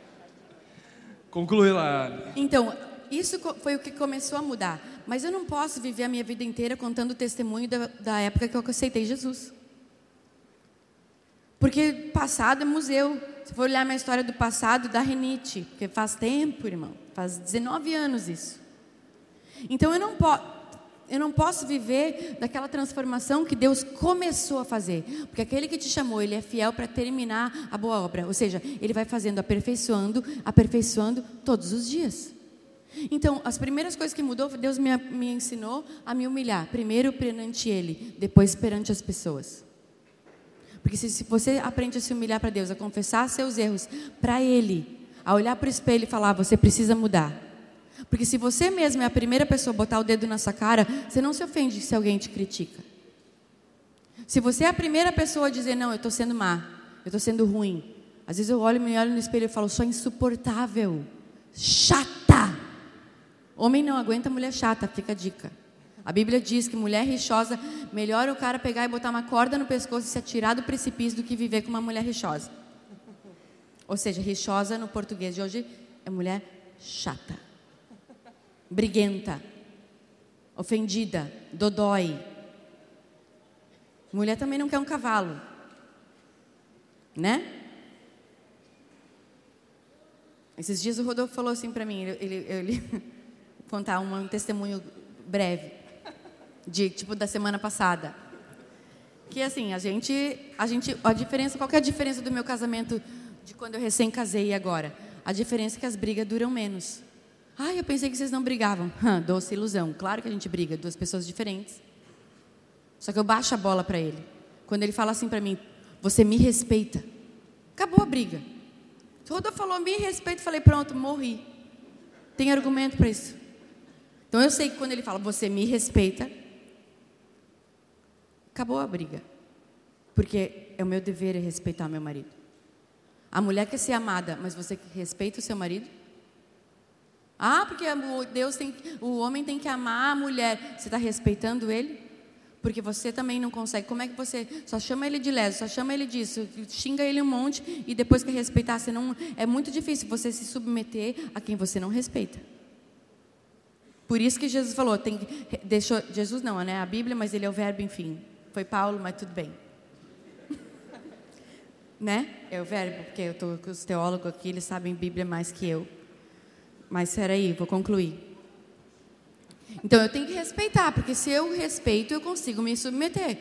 Conclui lá. Então, isso foi o que começou a mudar. Mas eu não posso viver a minha vida inteira contando o testemunho da, da época que eu aceitei Jesus. Porque passado é museu. Se for olhar minha história do passado, da renite. Porque faz tempo, irmão. Faz 19 anos isso. Então eu não posso. eu não posso viver daquela transformação que Deus começou a fazer. Porque aquele que te chamou, ele é fiel para terminar a boa obra. Ou seja, ele vai fazendo, aperfeiçoando, aperfeiçoando todos os dias. Então, as primeiras coisas que mudou, Deus me, me ensinou a me humilhar. Primeiro perante Ele, depois perante as pessoas. Porque se, se você aprende a se humilhar para Deus, a confessar seus erros para Ele, a olhar para o espelho e falar, você precisa mudar. Porque se você mesmo é a primeira pessoa a botar o dedo na sua cara, você não se ofende se alguém te critica. Se você é a primeira pessoa a dizer, não, eu estou sendo má, eu estou sendo ruim. Às vezes eu olho, me olho no espelho e falo, sou insuportável, chata. Homem não aguenta mulher chata, fica a dica. A Bíblia diz que mulher rixosa, melhor o cara pegar e botar uma corda no pescoço e se atirar do precipício do que viver com uma mulher rixosa. Ou seja, rixosa no português de hoje é mulher chata briguenta, ofendida, dodói. Mulher também não quer um cavalo, né? Esses dias o Rodolfo falou assim para mim, ele, ele, ele contar um testemunho breve, de tipo da semana passada, que assim a gente, a gente, a diferença, qual é a diferença do meu casamento de quando eu recém casei e agora? A diferença é que as brigas duram menos. Ah, eu pensei que vocês não brigavam. Hã, doce ilusão. Claro que a gente briga, duas pessoas diferentes. Só que eu baixo a bola para ele. Quando ele fala assim para mim, você me respeita. Acabou a briga. Toda falou, me respeita. Falei, pronto, morri. Tem argumento para isso. Então eu sei que quando ele fala, você me respeita, acabou a briga. Porque é o meu dever é respeitar meu marido. A mulher quer ser amada, mas você respeita o seu marido? Ah, porque Deus tem, o homem tem que amar a mulher. Você está respeitando ele? Porque você também não consegue. Como é que você só chama ele de leso, só chama ele disso, xinga ele um monte e depois quer respeitar? Você não, é muito difícil você se submeter a quem você não respeita. Por isso que Jesus falou, tem, deixou, Jesus não, né? A Bíblia, mas ele é o verbo, enfim. Foi Paulo, mas tudo bem. né? É o verbo, porque eu estou com os teólogos aqui, eles sabem Bíblia mais que eu. Mas aí, vou concluir. Então eu tenho que respeitar, porque se eu respeito, eu consigo me submeter.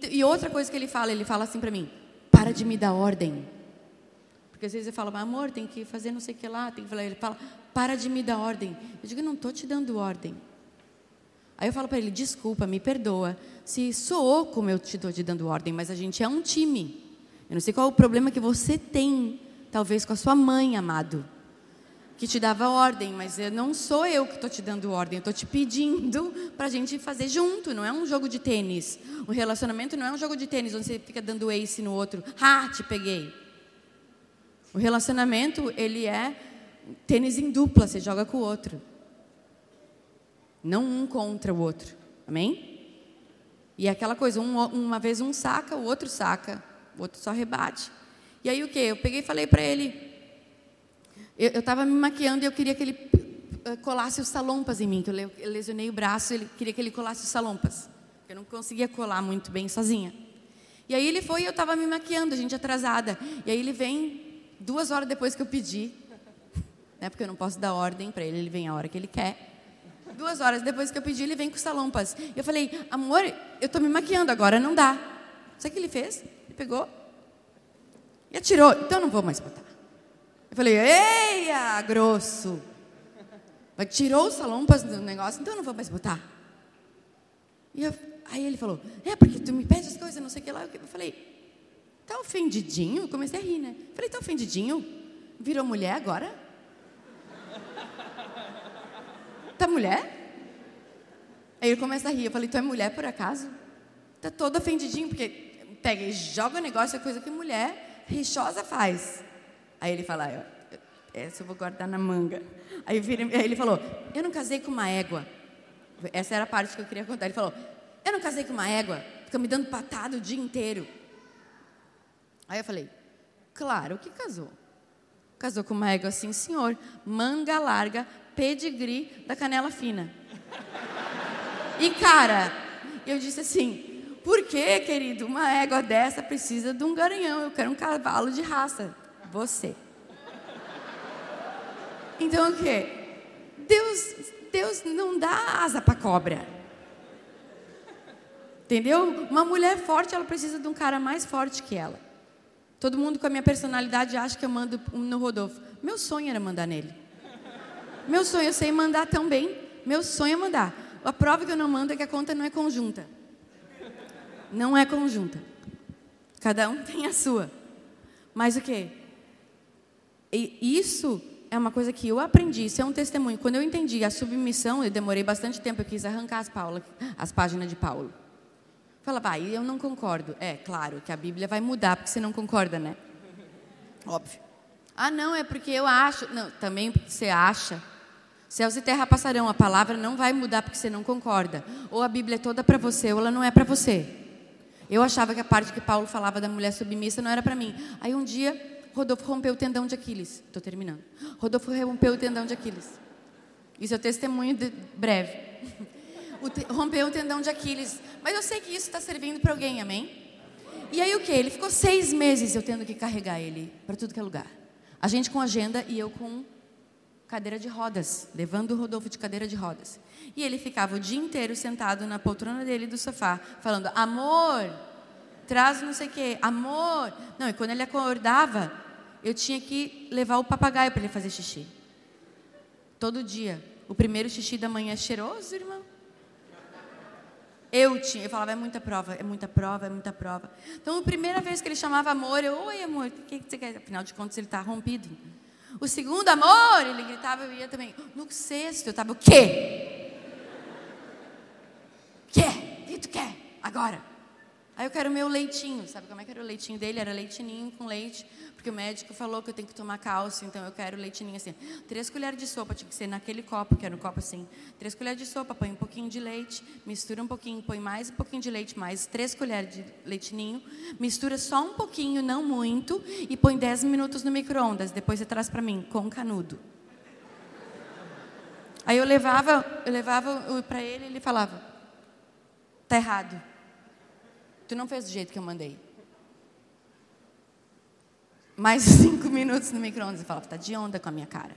E outra coisa que ele fala, ele fala assim para mim: para de me dar ordem. Porque às vezes eu falo, amor, tem que fazer não sei o que lá, tem que falar. Ele fala, para de me dar ordem. Eu digo, não estou te dando ordem. Aí eu falo para ele, desculpa, me perdoa, se soou como eu te estou te dando ordem, mas a gente é um time. Eu não sei qual é o problema que você tem, talvez com a sua mãe, amado que te dava ordem, mas não sou eu que estou te dando ordem, eu estou te pedindo para a gente fazer junto, não é um jogo de tênis. O relacionamento não é um jogo de tênis onde você fica dando ace no outro, ah, te peguei. O relacionamento, ele é tênis em dupla, você joga com o outro. Não um contra o outro, amém? E é aquela coisa, um, uma vez um saca, o outro saca, o outro só rebate. E aí o que? Eu peguei e falei para ele, eu estava me maquiando e eu queria que ele eh, colasse os salompas em mim, que eu lesionei o braço, ele queria que ele colasse os salompas. Eu não conseguia colar muito bem sozinha. E aí ele foi e eu estava me maquiando, gente atrasada. E aí ele vem duas horas depois que eu pedi, né, porque eu não posso dar ordem para ele, ele vem a hora que ele quer. Duas horas depois que eu pedi, ele vem com salompas. Eu falei, amor, eu estou me maquiando agora, não dá. Sabe o que ele fez? Ele pegou e atirou. Então não vou mais botar. Eu falei, eia, grosso. Mas tirou os salompas do negócio, então não vou mais botar. E eu, aí ele falou, é porque tu me pede as coisas, não sei o que lá. Eu falei, tá ofendidinho? Comecei a rir, né? Falei, tá ofendidinho? Virou mulher agora? Tá mulher? Aí ele começa a rir. Eu falei, tu é mulher por acaso? Tá todo ofendidinho, porque pega e joga o negócio, é coisa que mulher rixosa faz. Aí ele fala, essa eu vou guardar na manga. Aí, ele falou, eu não casei com uma égua. Essa era a parte que eu queria contar. Ele falou, eu não casei com uma égua, fica me dando patada o dia inteiro. Aí eu falei, claro que casou. Casou com uma égua assim, senhor, manga larga, pedigree da canela fina. E cara, eu disse assim, por que, querido, uma égua dessa precisa de um garanhão? Eu quero um cavalo de raça você. Então o quê? Deus Deus não dá asa para cobra. Entendeu? Uma mulher forte, ela precisa de um cara mais forte que ela. Todo mundo com a minha personalidade acha que eu mando no Rodolfo. Meu sonho era mandar nele. Meu sonho, eu sei mandar tão bem. Meu sonho é mandar. A prova que eu não mando é que a conta não é conjunta. Não é conjunta. Cada um tem a sua. Mas o quê? E isso é uma coisa que eu aprendi, isso é um testemunho. Quando eu entendi a submissão, eu demorei bastante tempo, eu quis arrancar as, Paulo, as páginas de Paulo. Fala, vai, eu não concordo. É, claro que a Bíblia vai mudar porque você não concorda, né? Óbvio. Ah, não, é porque eu acho. Não, também porque você acha. Céus e terra passarão, a palavra não vai mudar porque você não concorda. Ou a Bíblia é toda para você, ou ela não é para você. Eu achava que a parte que Paulo falava da mulher submissa não era para mim. Aí um dia, Rodolfo rompeu o tendão de Aquiles. Estou terminando. Rodolfo rompeu o tendão de Aquiles. Isso é testemunho breve. O te, rompeu o tendão de Aquiles. Mas eu sei que isso está servindo para alguém, amém? E aí o que? Ele ficou seis meses eu tendo que carregar ele para tudo que é lugar. A gente com agenda e eu com cadeira de rodas, levando o Rodolfo de cadeira de rodas. E ele ficava o dia inteiro sentado na poltrona dele do sofá, falando: amor, traz não sei o quê, amor. Não, e quando ele acordava, eu tinha que levar o papagaio para ele fazer xixi. Todo dia. O primeiro xixi da manhã é cheiroso, irmão. Eu tinha, eu falava, é muita prova, é muita prova, é muita prova. Então, a primeira vez que ele chamava amor, eu, oi amor, o que, que você quer? Afinal de contas, ele está rompido. O segundo amor, ele gritava, eu ia também. No sexto, eu estava, o quê? Quer? O que tu quer? Agora. Aí eu quero meu leitinho. Sabe como é que era o leitinho dele? Era leitinho com leite, porque o médico falou que eu tenho que tomar cálcio, então eu quero leitinho assim. Três colheres de sopa, tinha que ser naquele copo, que era um copo assim. Três colheres de sopa, põe um pouquinho de leite, mistura um pouquinho, põe mais um pouquinho de leite, mais três colheres de leitinho, mistura só um pouquinho, não muito, e põe dez minutos no micro-ondas. Depois você traz para mim, com canudo. Aí eu levava, eu levava para ele, ele falava: "Tá errado. Tu não fez do jeito que eu mandei." Mais cinco minutos no micro-ondas e falava: "Tá de onda com a minha cara."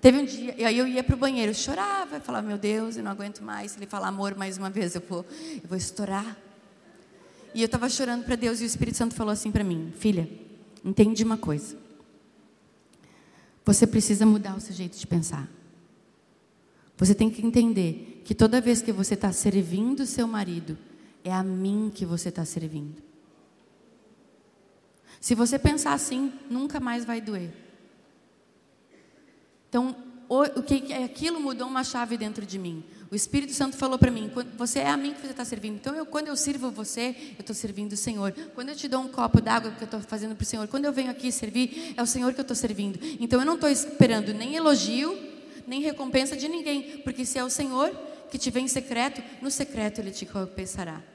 Teve um dia, e aí eu ia para o banheiro, eu chorava, eu falava: "Meu Deus, eu não aguento mais." Ele falar amor mais uma vez, eu vou, eu vou estourar. E eu estava chorando para Deus e o Espírito Santo falou assim para mim: "Filha, entende uma coisa. Você precisa mudar o seu jeito de pensar. Você tem que entender que toda vez que você está servindo seu marido, é a mim que você está servindo. Se você pensar assim, nunca mais vai doer. Então, o, que aquilo mudou uma chave dentro de mim. O Espírito Santo falou para mim: você é a mim que você está servindo. Então, eu, quando eu sirvo você, eu estou servindo o Senhor. Quando eu te dou um copo d'água que eu estou fazendo para o Senhor, quando eu venho aqui servir, é o Senhor que eu estou servindo. Então, eu não estou esperando nem elogio, nem recompensa de ninguém, porque se é o Senhor que te vem em secreto, no secreto Ele te recompensará.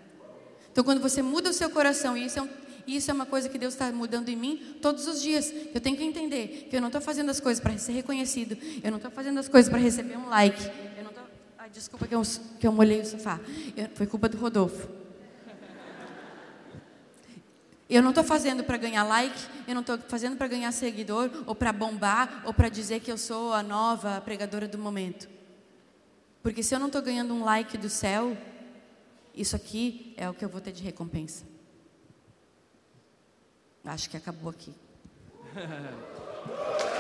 Então, quando você muda o seu coração, e isso é, um, isso é uma coisa que Deus está mudando em mim todos os dias, eu tenho que entender que eu não estou fazendo as coisas para ser reconhecido, eu não estou fazendo as coisas para receber um like, eu não tô, ai, desculpa que eu, que eu molhei o sofá, eu, foi culpa do Rodolfo. Eu não estou fazendo para ganhar like, eu não estou fazendo para ganhar seguidor, ou para bombar, ou para dizer que eu sou a nova pregadora do momento. Porque se eu não estou ganhando um like do céu, isso aqui é o que eu vou ter de recompensa. Acho que acabou aqui.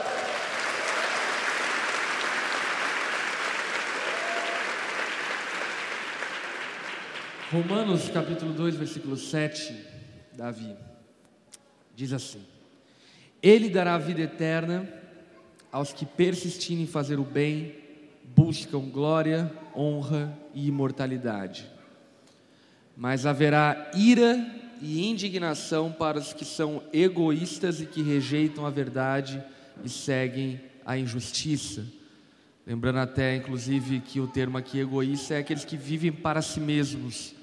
Romanos capítulo 2, versículo 7, Davi, diz assim: Ele dará vida eterna aos que persistirem em fazer o bem, buscam glória, honra e imortalidade. Mas haverá ira e indignação para os que são egoístas e que rejeitam a verdade e seguem a injustiça. Lembrando até, inclusive, que o termo aqui egoísta é aqueles que vivem para si mesmos.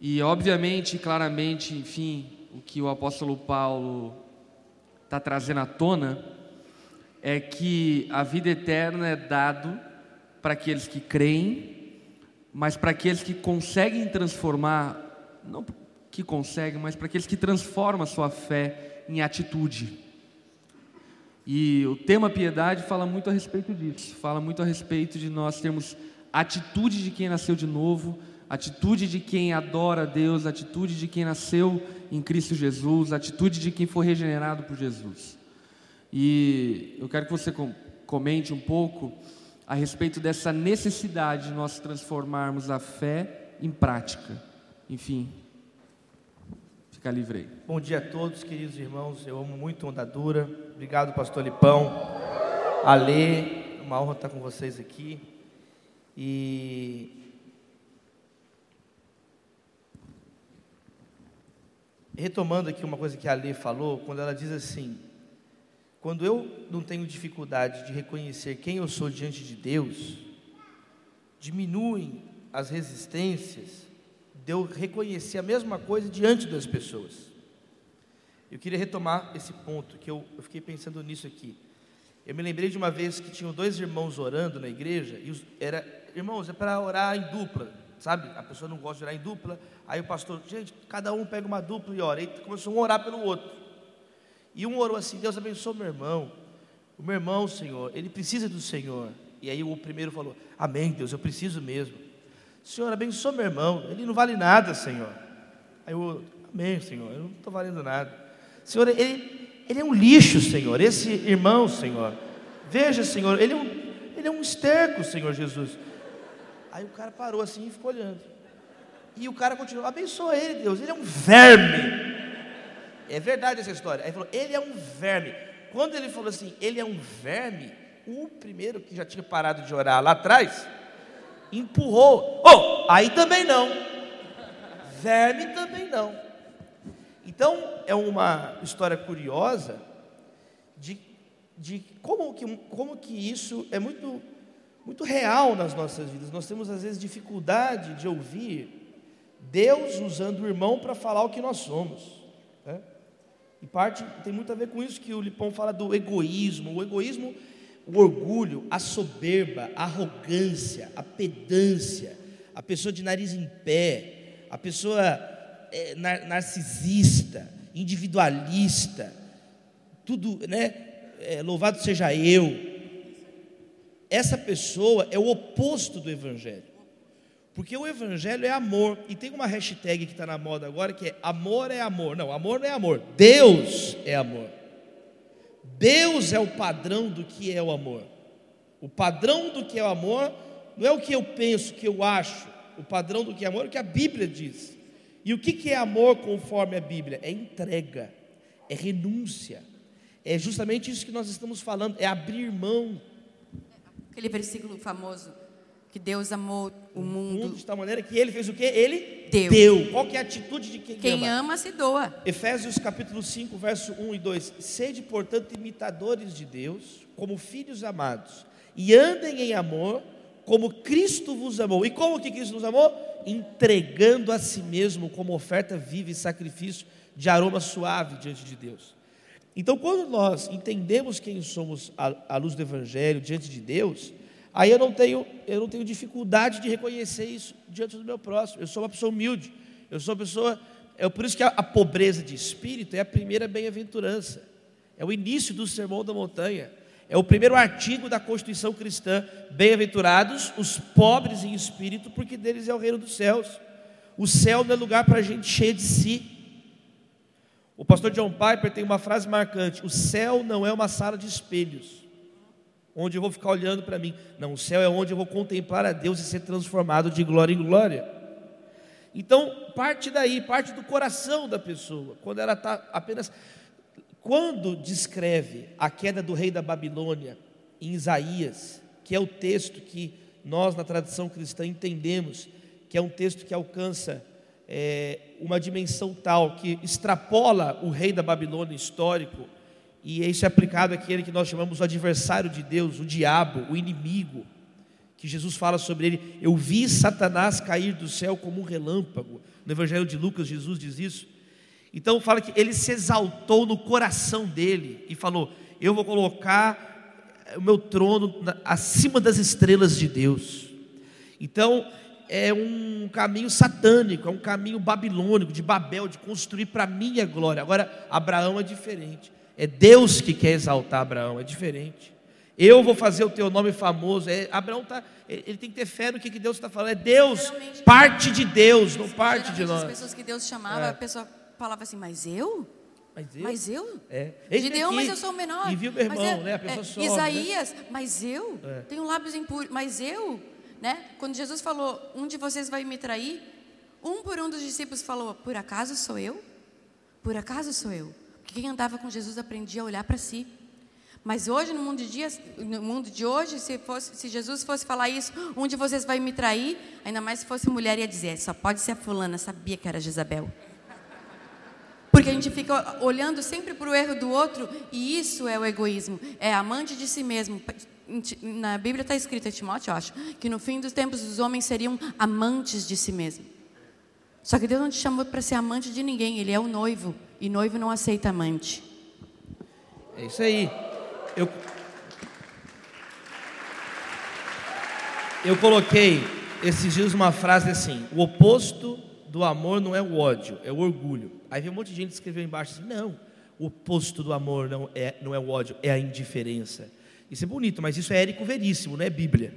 E, obviamente, claramente, enfim, o que o apóstolo Paulo está trazendo à tona é que a vida eterna é dado para aqueles que creem, mas para aqueles que conseguem transformar, não que conseguem, mas para aqueles que transformam a sua fé em atitude. E o tema piedade fala muito a respeito disso, fala muito a respeito de nós termos atitude de quem nasceu de novo, atitude de quem adora a Deus, atitude de quem nasceu em Cristo Jesus, atitude de quem foi regenerado por Jesus. E eu quero que você comente um pouco a respeito dessa necessidade de nós transformarmos a fé em prática. Enfim, fica livre aí. Bom dia a todos, queridos irmãos. Eu amo muito Onda Dura. Obrigado, pastor Lipão. Alê, uma honra estar com vocês aqui. E retomando aqui uma coisa que a Alê falou, quando ela diz assim: quando eu não tenho dificuldade de reconhecer quem eu sou diante de Deus, diminuem as resistências de eu reconhecer a mesma coisa diante das pessoas. Eu queria retomar esse ponto, que eu, eu fiquei pensando nisso aqui. Eu me lembrei de uma vez que tinham dois irmãos orando na igreja, e os, era, irmãos, é para orar em dupla sabe? A pessoa não gosta de orar em dupla. Aí o pastor, gente, cada um pega uma dupla e ora. Aí começou um a orar pelo outro. E um orou assim: Deus abençoe meu irmão. O meu irmão, Senhor, ele precisa do Senhor. E aí o primeiro falou: Amém, Deus, eu preciso mesmo. Senhor, abençoe meu irmão. Ele não vale nada, Senhor. Aí o Amém, Senhor, eu não estou valendo nada. Senhor, ele, ele é um lixo, Senhor. Esse irmão, Senhor. Veja, Senhor, ele é um, ele é um esterco, Senhor Jesus. Aí o cara parou assim e ficou olhando. E o cara continuou, abençoa ele, Deus, ele é um verme. É verdade essa história. Aí ele falou, ele é um verme. Quando ele falou assim, ele é um verme, o primeiro que já tinha parado de orar lá atrás, empurrou. Oh, aí também não. Verme também não. Então, é uma história curiosa de, de como, que, como que isso é muito muito real nas nossas vidas. Nós temos às vezes dificuldade de ouvir Deus usando o irmão para falar o que nós somos. E parte tem muito a ver com isso que o Lipão fala do egoísmo. O egoísmo, o orgulho, a soberba, a arrogância, a pedância, a pessoa de nariz em pé, a pessoa é, narcisista, individualista, tudo, né? É, louvado seja eu, essa pessoa é o oposto do Evangelho. Porque o Evangelho é amor. E tem uma hashtag que está na moda agora que é amor é amor. Não, amor não é amor. Deus é amor. Deus é o padrão do que é o amor. O padrão do que é o amor não é o que eu penso, o que eu acho. O padrão do que é amor é o que a Bíblia diz. E o que é amor conforme a Bíblia? É entrega, é renúncia. É justamente isso que nós estamos falando, é abrir mão Aquele versículo famoso que Deus amou o mundo. mundo de tal maneira que ele fez o que? Ele deu. deu. Qual que é a atitude de quem, quem ama? Quem ama se doa. Efésios capítulo 5, verso 1 e 2. Sede, portanto, imitadores de Deus, como filhos amados, e andem em amor, como Cristo vos amou. E como que Cristo nos amou? Entregando a si mesmo como oferta viva e sacrifício de aroma suave diante de Deus. Então, quando nós entendemos quem somos à, luz do Evangelho diante de Deus, aí eu não tenho, eu não tenho dificuldade de reconhecer isso diante do meu próximo. Eu sou uma pessoa humilde, eu sou uma pessoa. É por isso que a, a pobreza de espírito é a primeira bem-aventurança, é o início do sermão da montanha, é o primeiro artigo da Constituição cristã. Bem-aventurados os pobres em espírito, porque deles é o reino dos céus. O céu não é lugar para gente cheia de si. O pastor John Piper tem uma frase marcante: O céu não é uma sala de espelhos, onde eu vou ficar olhando para mim. Não, o céu é onde eu vou contemplar a Deus e ser transformado de glória em glória. Então, parte daí, parte do coração da pessoa, quando ela está apenas. Quando descreve a queda do rei da Babilônia em Isaías, que é o texto que nós na tradição cristã entendemos, que é um texto que alcança é, uma dimensão tal que extrapola o rei da Babilônia histórico, e isso é aplicado àquele que nós chamamos o adversário de Deus, o diabo, o inimigo, que Jesus fala sobre ele. Eu vi Satanás cair do céu como um relâmpago. No Evangelho de Lucas, Jesus diz isso. Então fala que ele se exaltou no coração dele e falou: Eu vou colocar o meu trono acima das estrelas de Deus. Então é um caminho satânico, é um caminho babilônico, de Babel, de construir para minha glória. Agora, Abraão é diferente. É Deus que quer exaltar Abraão, é diferente. Eu vou fazer o teu nome famoso. É, Abraão tá, ele tem que ter fé no que, que Deus está falando. É Deus, parte de Deus, não parte de nós. As pessoas que Deus chamava, É. a pessoa falava assim, mas eu? Mas eu, Mas eu? é. Gideão, mas eu sou o menor. E viu meu irmão, é- né? A pessoa é, sobe, né? Isaías, mas eu? É. Tenho lábios impuros, mas eu? Né? Quando Jesus falou, um de vocês vai me trair, um por um dos discípulos falou, por acaso sou eu? Por acaso sou eu? Quem andava com Jesus aprendia a olhar para si. Mas hoje, no mundo de dias, no mundo de hoje, se, fosse, se Jesus fosse falar isso, um de vocês vai me trair, ainda mais se fosse mulher, ia dizer, só pode ser a fulana, sabia que era Jezabel. Porque a gente fica olhando sempre para o erro do outro e isso é o egoísmo, é amante de si mesmo. Na Bíblia está escrito, em Timóteo, eu acho, que no fim dos tempos os homens seriam amantes de si mesmo. Só que Deus não te chamou para ser amante de ninguém, Ele é o noivo e noivo não aceita amante. É isso aí. Eu, eu coloquei esses dias uma frase assim: o oposto do amor não é o ódio, é o orgulho. Aí veio um monte de gente que escreveu embaixo assim: não, o oposto do amor não é, não é o ódio, é a indiferença. Isso é bonito, mas isso é Érico Veríssimo, não é Bíblia.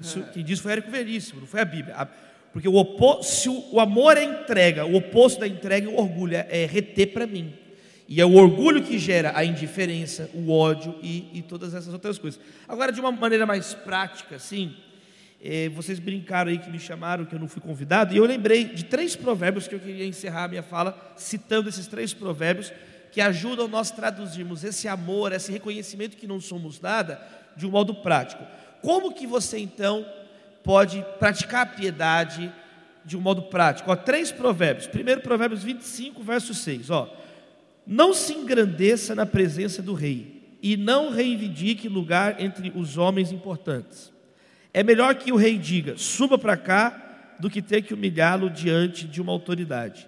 Isso que diz foi Érico Veríssimo, não foi a Bíblia. A- Porque o, opo, se o, amor é entrega, o oposto da entrega é o orgulho, é, é reter para mim. E é o orgulho que gera a indiferença, o ódio e, e todas essas outras coisas. Agora, de uma maneira mais prática, assim, eh, vocês brincaram aí que me chamaram, que eu não fui convidado, e eu lembrei de três provérbios que eu queria encerrar a minha fala citando esses três provérbios que ajudam nós traduzirmos esse amor, esse reconhecimento que não somos nada, de um modo prático. Como que você então pode praticar a piedade de um modo prático? Ó, três provérbios. Primeiro, Provérbios 25, verso 6. Ó, não se engrandeça na presença do rei, e não reivindique lugar entre os homens importantes. É melhor que o rei diga, suba para cá, do que ter que humilhá-lo diante de uma autoridade.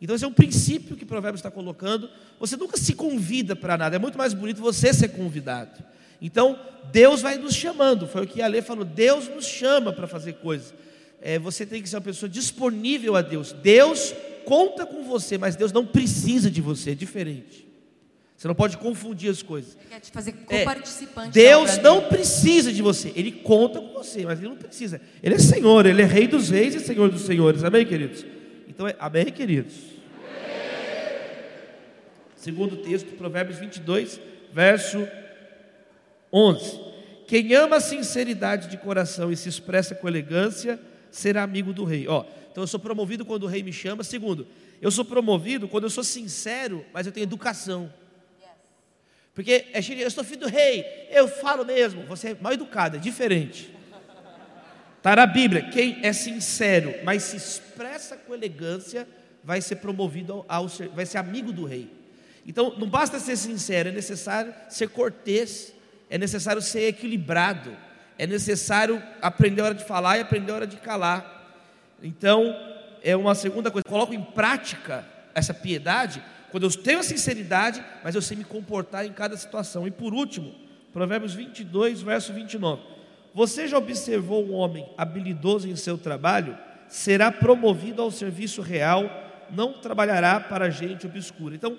Então, esse é um princípio que o provérbio está colocando. Você nunca se convida para nada, é muito mais bonito você ser convidado. Então, Deus vai nos chamando, foi o que a Lê falou: Deus nos chama para fazer coisas. É, você tem que ser uma pessoa disponível a Deus. Deus conta com você, mas Deus não precisa de você, é diferente. Você não pode confundir as coisas. Ele quer te fazer É, co-participante. da Deus não precisa de você, Ele conta com você, mas Ele não precisa. Ele é Senhor, Ele é Rei dos Reis e Senhor dos Senhores. Amém, queridos? Então, é, amém, queridos? Segundo texto, Provérbios 22, verso 11. Quem ama a sinceridade de coração e se expressa com elegância, será amigo do rei. Ó, então eu sou promovido quando o rei me chama. Segundo, eu sou promovido quando eu sou sincero, mas eu tenho educação. Porque é cheio eu sou filho do rei, eu falo mesmo. Você é mal educado, é diferente. Está na Bíblia, quem é sincero, mas se expressa com elegância, vai ser promovido ao, vai ser amigo do rei. Então, não basta ser sincero, é necessário ser cortês, é necessário ser equilibrado, é necessário aprender a hora de falar e aprender a hora de calar. Então, é uma segunda coisa, coloco em prática essa piedade quando eu tenho a sinceridade, mas eu sei me comportar em cada situação. E por último, Provérbios 22, verso 29. Você já observou um homem habilidoso em seu trabalho? Será promovido ao serviço real, não trabalhará para gente obscura. Então,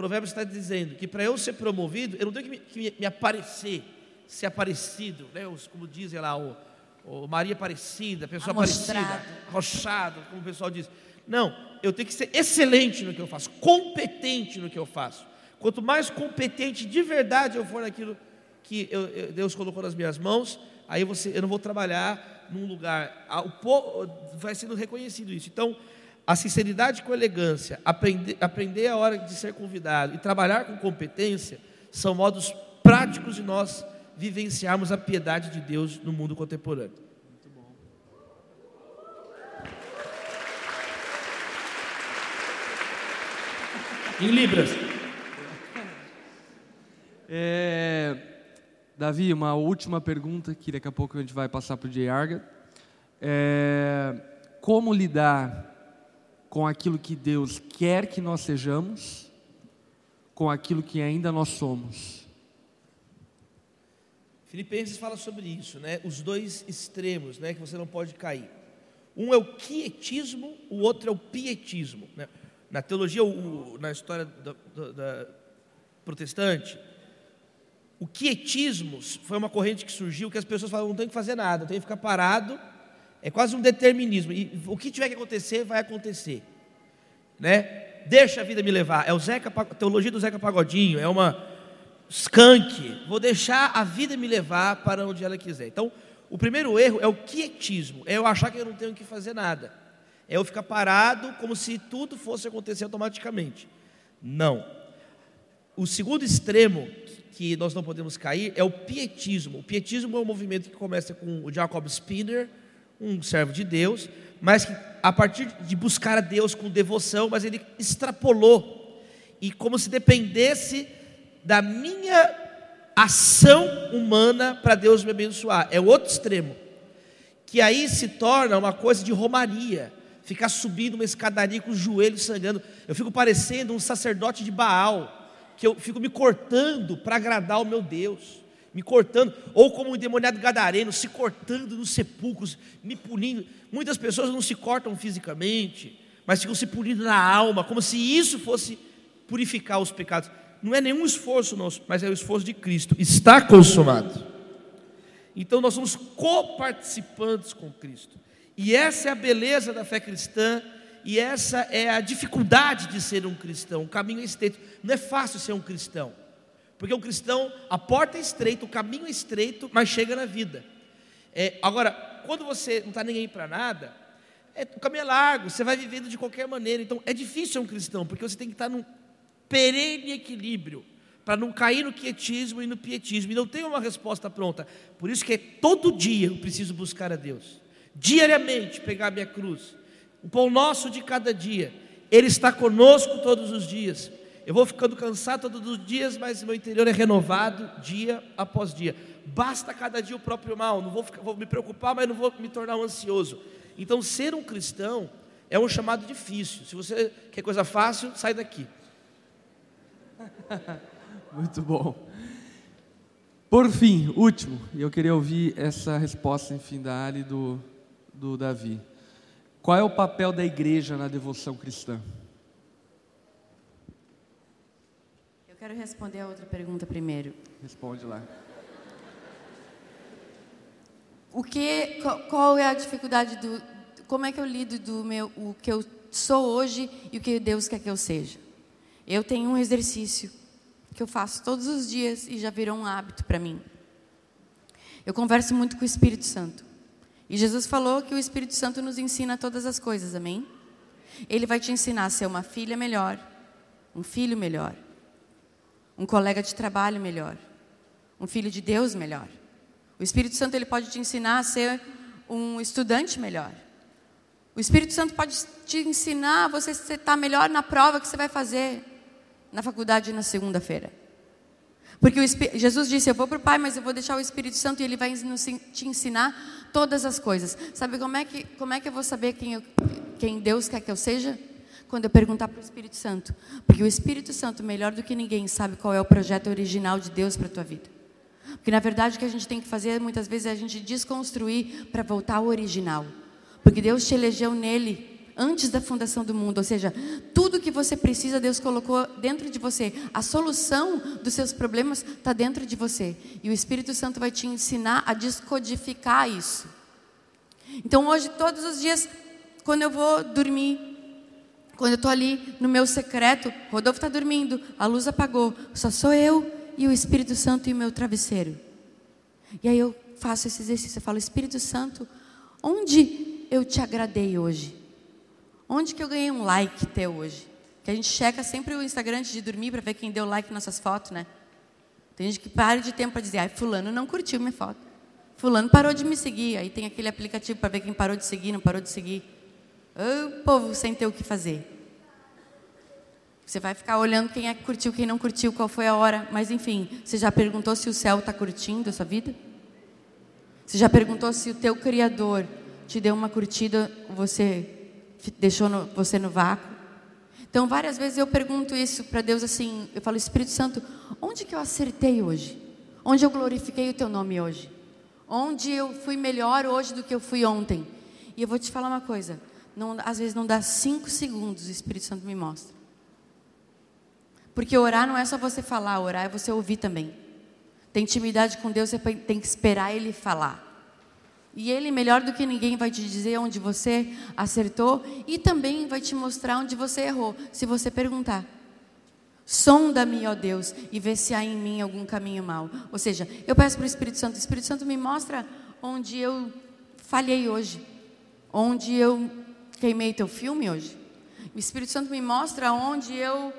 Provérbios está dizendo que para eu ser promovido, eu não tenho que me, que me- aparecer, ser aparecido, né? Os- como dizem lá, o, o Maria Aparecida, a pessoa Amostrado. aparecida, rochado, como o pessoal diz. Não, eu tenho que ser excelente no que eu faço, competente no que eu faço. Quanto mais competente de verdade eu for naquilo que eu- eu- Deus colocou nas minhas mãos, aí você, eu não vou trabalhar num lugar. ah, o vai sendo reconhecido isso. Então, a sinceridade com elegância, aprender, aprender a hora de ser convidado e trabalhar com competência são modos práticos de nós vivenciarmos a piedade de Deus no mundo contemporâneo. Em Libras. É, Davi, uma última pergunta que daqui a pouco a gente vai passar para o Jay Arga. É, como lidar com aquilo que Deus quer que nós sejamos, com aquilo que ainda nós somos? Filipenses fala sobre isso, né? Os dois extremos, né? Que você não pode cair. Um é o quietismo, o outro é o pietismo. né? Na teologia, o- na história da, da- da protestante, o quietismo foi uma corrente que surgiu que as pessoas falavam, não tem que fazer nada, tem que ficar parado, é quase um determinismo. E o que tiver que acontecer, vai acontecer. Né? Deixa a vida me levar. É o Zeca, teologia do Zeca Pagodinho, é uma skunk. Vou deixar a vida me levar para onde ela quiser. Então, o primeiro erro é o quietismo, é eu achar que eu não tenho que fazer nada. É eu ficar parado como se tudo fosse acontecer automaticamente. Não. O segundo extremo que nós não podemos cair é o pietismo. O pietismo é um movimento que começa com o Jacob Spinner, um servo de Deus, mas que a partir de buscar a Deus com devoção, mas ele extrapolou e como se dependesse da minha ação humana para Deus me abençoar. É o outro extremo, que aí se torna uma coisa de romaria ficar subindo uma escadaria com os joelhos sangrando. Eu fico parecendo um sacerdote de Baal, que eu fico me cortando para agradar o meu Deus, me cortando, ou como um endemoniado gadareno, se cortando nos sepulcros, me punindo. Muitas pessoas não se cortam fisicamente, mas ficam se punindo na alma, como se isso fosse purificar os pecados. Não é nenhum esforço nosso, mas é o esforço de Cristo. Está consumado. Então nós somos coparticipantes com Cristo. E essa é a beleza da fé cristã, e essa é a dificuldade de ser um cristão. O caminho é estreito. Não é fácil ser um cristão, porque um cristão, a porta é estreita, o caminho é estreito, mas chega na vida. É, agora, quando você não está nem aí para nada, é, o caminho é largo, você vai vivendo de qualquer maneira. Então, é difícil ser um cristão, porque você tem que estar num perene equilíbrio para não cair no quietismo e no pietismo, e não tem uma resposta pronta. Por isso que é todo dia eu preciso buscar a Deus diariamente pegar a minha cruz. O pão nosso de cada dia. Ele está conosco todos os dias. Eu vou ficando cansado todos os dias, mas meu interior é renovado dia após dia. Basta cada dia o próprio mal. Não vou, ficar, vou me preocupar, mas não vou me tornar um ansioso. Então, ser um cristão é um chamado difícil. Se você quer coisa fácil, sai daqui. Muito bom. Por fim, último, eu queria ouvir essa resposta, enfim, da Ali do, do Davi. Qual é o papel da igreja na devoção cristã? Eu quero responder a outra pergunta primeiro. Responde lá. O que, qual é a dificuldade do, como é que eu lido do meu, o que eu sou hoje e o que Deus quer que eu seja? Eu tenho um exercício que eu faço todos os dias e já virou um hábito para mim. Eu converso muito com o Espírito Santo. E Jesus falou que o Espírito Santo nos ensina todas as coisas, amém? Ele vai te ensinar a ser uma filha melhor, um filho melhor, um colega de trabalho melhor, um filho de Deus melhor. O Espírito Santo ele pode te ensinar a ser um estudante melhor. O Espírito Santo pode te ensinar a você estar melhor na prova que você vai fazer na faculdade na segunda-feira. Porque o, Jesus disse: Eu vou para o Pai, mas eu vou deixar o Espírito Santo e ele vai te ensinar todas as coisas. Sabe como é que, como é que eu vou saber quem, eu, quem Deus quer que eu seja? Quando eu perguntar para o Espírito Santo. Porque o Espírito Santo, melhor do que ninguém, sabe qual é o projeto original de Deus para a tua vida. Porque na verdade o que a gente tem que fazer muitas vezes é a gente desconstruir para voltar ao original. Porque Deus te elegeu nele antes da fundação do mundo, ou seja, tudo que você precisa, Deus colocou dentro de você. A solução dos seus problemas está dentro de você. E o Espírito Santo vai te ensinar a descodificar isso. Então, hoje, todos os dias, quando eu vou dormir, quando eu estou ali no meu secreto, Rodolfo está dormindo, a luz apagou, só sou eu e o Espírito Santo e o meu travesseiro. E aí eu faço esse exercício, eu falo, Espírito Santo, onde eu te agradei hoje? Onde que eu ganhei um like até hoje? Que a gente checa sempre o Instagram antes de dormir para ver quem deu like nas nossas fotos, né? Tem gente que para de tempo para dizer, ai, fulano não curtiu minha foto. Fulano parou de me seguir. Aí tem aquele aplicativo para ver quem parou de seguir, não parou de seguir. Ô, povo sem ter o que fazer. Você vai ficar olhando quem é que curtiu, quem não curtiu, qual foi a hora. Mas enfim, você já perguntou se o céu está curtindo a sua vida? Você já perguntou se o teu Criador te deu uma curtida, você deixou no, você no vácuo. Então, várias vezes eu pergunto isso para Deus assim, eu falo, Espírito Santo, onde que eu acertei hoje? Onde eu glorifiquei o teu nome hoje? Onde eu fui melhor hoje do que eu fui ontem? E eu vou te falar uma coisa, não, às vezes não dá cinco segundos, o Espírito Santo me mostra. Porque orar não é só você falar, orar é você ouvir também. Tem intimidade com Deus, você tem que esperar Ele falar. E Ele, melhor do que ninguém, vai te dizer onde você acertou e também vai te mostrar onde você errou, se você perguntar. Sonda-me, ó Deus, e vê se há em mim algum caminho mau. Ou seja, eu peço para o Espírito Santo, o Espírito Santo me mostra onde eu falhei hoje, onde eu queimei teu filme hoje. O Espírito Santo me mostra onde eu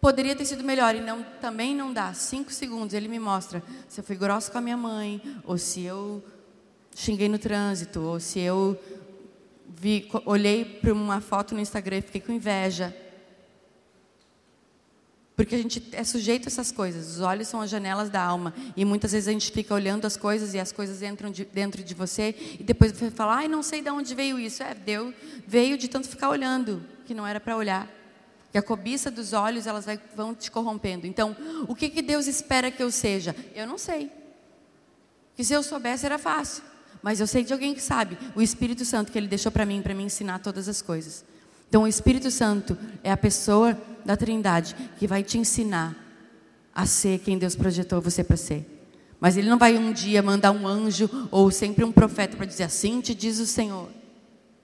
poderia ter sido melhor e não também não dá. Cinco segundos ele me mostra se eu fui grossa com a minha mãe ou se eu xinguei no trânsito ou se eu vi, olhei para uma foto no Instagram e fiquei com inveja. Porque a gente é sujeito a essas coisas. Os olhos são as janelas da alma. E muitas vezes a gente fica olhando as coisas e as coisas entram de, dentro de você. E depois você fala, ai, não sei de onde veio isso. É, deu, veio de tanto ficar olhando, que não era para olhar. E a cobiça dos olhos, elas vai, vão te corrompendo. Então, o que, que Deus espera que eu seja? Eu não sei. Que se eu soubesse era fácil. Mas eu sei de alguém que sabe. O Espírito Santo que Ele deixou para mim, para me ensinar todas as coisas. Então, o Espírito Santo é a pessoa da Trindade que vai te ensinar a ser quem Deus projetou você para ser. Mas Ele não vai um dia mandar um anjo ou sempre um profeta para dizer assim te diz o Senhor.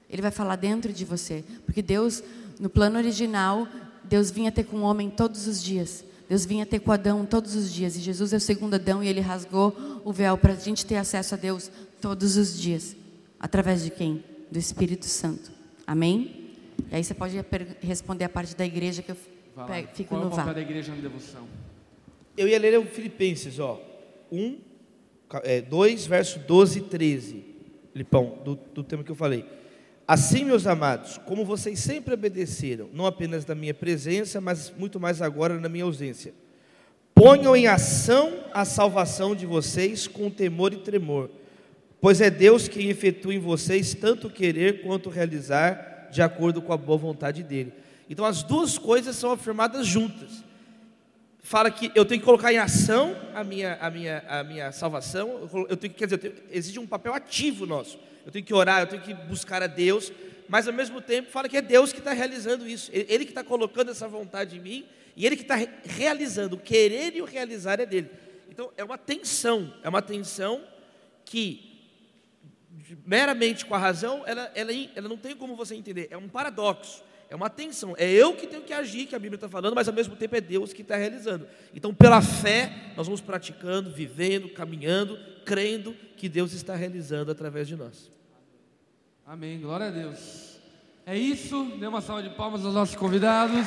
Ele vai falar dentro de você, porque Deus, no plano original, Deus vinha ter com o homem todos os dias. Deus vinha ter com Adão todos os dias. E Jesus é o segundo Adão e ele rasgou o véu para a gente ter acesso a Deus todos os dias. Através de quem? Do Espírito Santo. Amém? E aí você pode responder a parte da igreja que eu fico Qual no é o papel vá. da igreja na devoção? Eu ia ler o Filipenses, ó. 1, é, 2, verso 12 e 13. Lipão, do, do tema que eu falei. Assim, meus amados, como vocês sempre obedeceram, não apenas na minha presença, mas muito mais agora na minha ausência, ponham em ação a salvação de vocês com temor e tremor, pois é Deus quem efetua em vocês tanto querer quanto realizar de acordo com a boa vontade dele. Então as duas coisas são afirmadas juntas. Fala que eu tenho que colocar em ação a minha, a minha, a minha salvação. Eu tenho que, quer dizer, eu tenho- exige um papel ativo nosso. Eu tenho que orar, eu tenho que buscar a Deus, mas ao mesmo tempo fala que é Deus que está realizando isso. Ele que está colocando essa vontade em mim e Ele que está re- realizando. O querer e o realizar é dele. Então é uma tensão, é uma tensão que meramente com a razão, ela, ela, ela não tem como você entender. É um paradoxo, é uma tensão. É eu que tenho que agir, que a Bíblia está falando, mas ao mesmo tempo é Deus que está realizando. Então, pela fé, nós vamos praticando, vivendo, caminhando, crendo que Deus está realizando através de nós. Amém. Glória a Deus. É isso. Dê uma salva de palmas aos nossos convidados.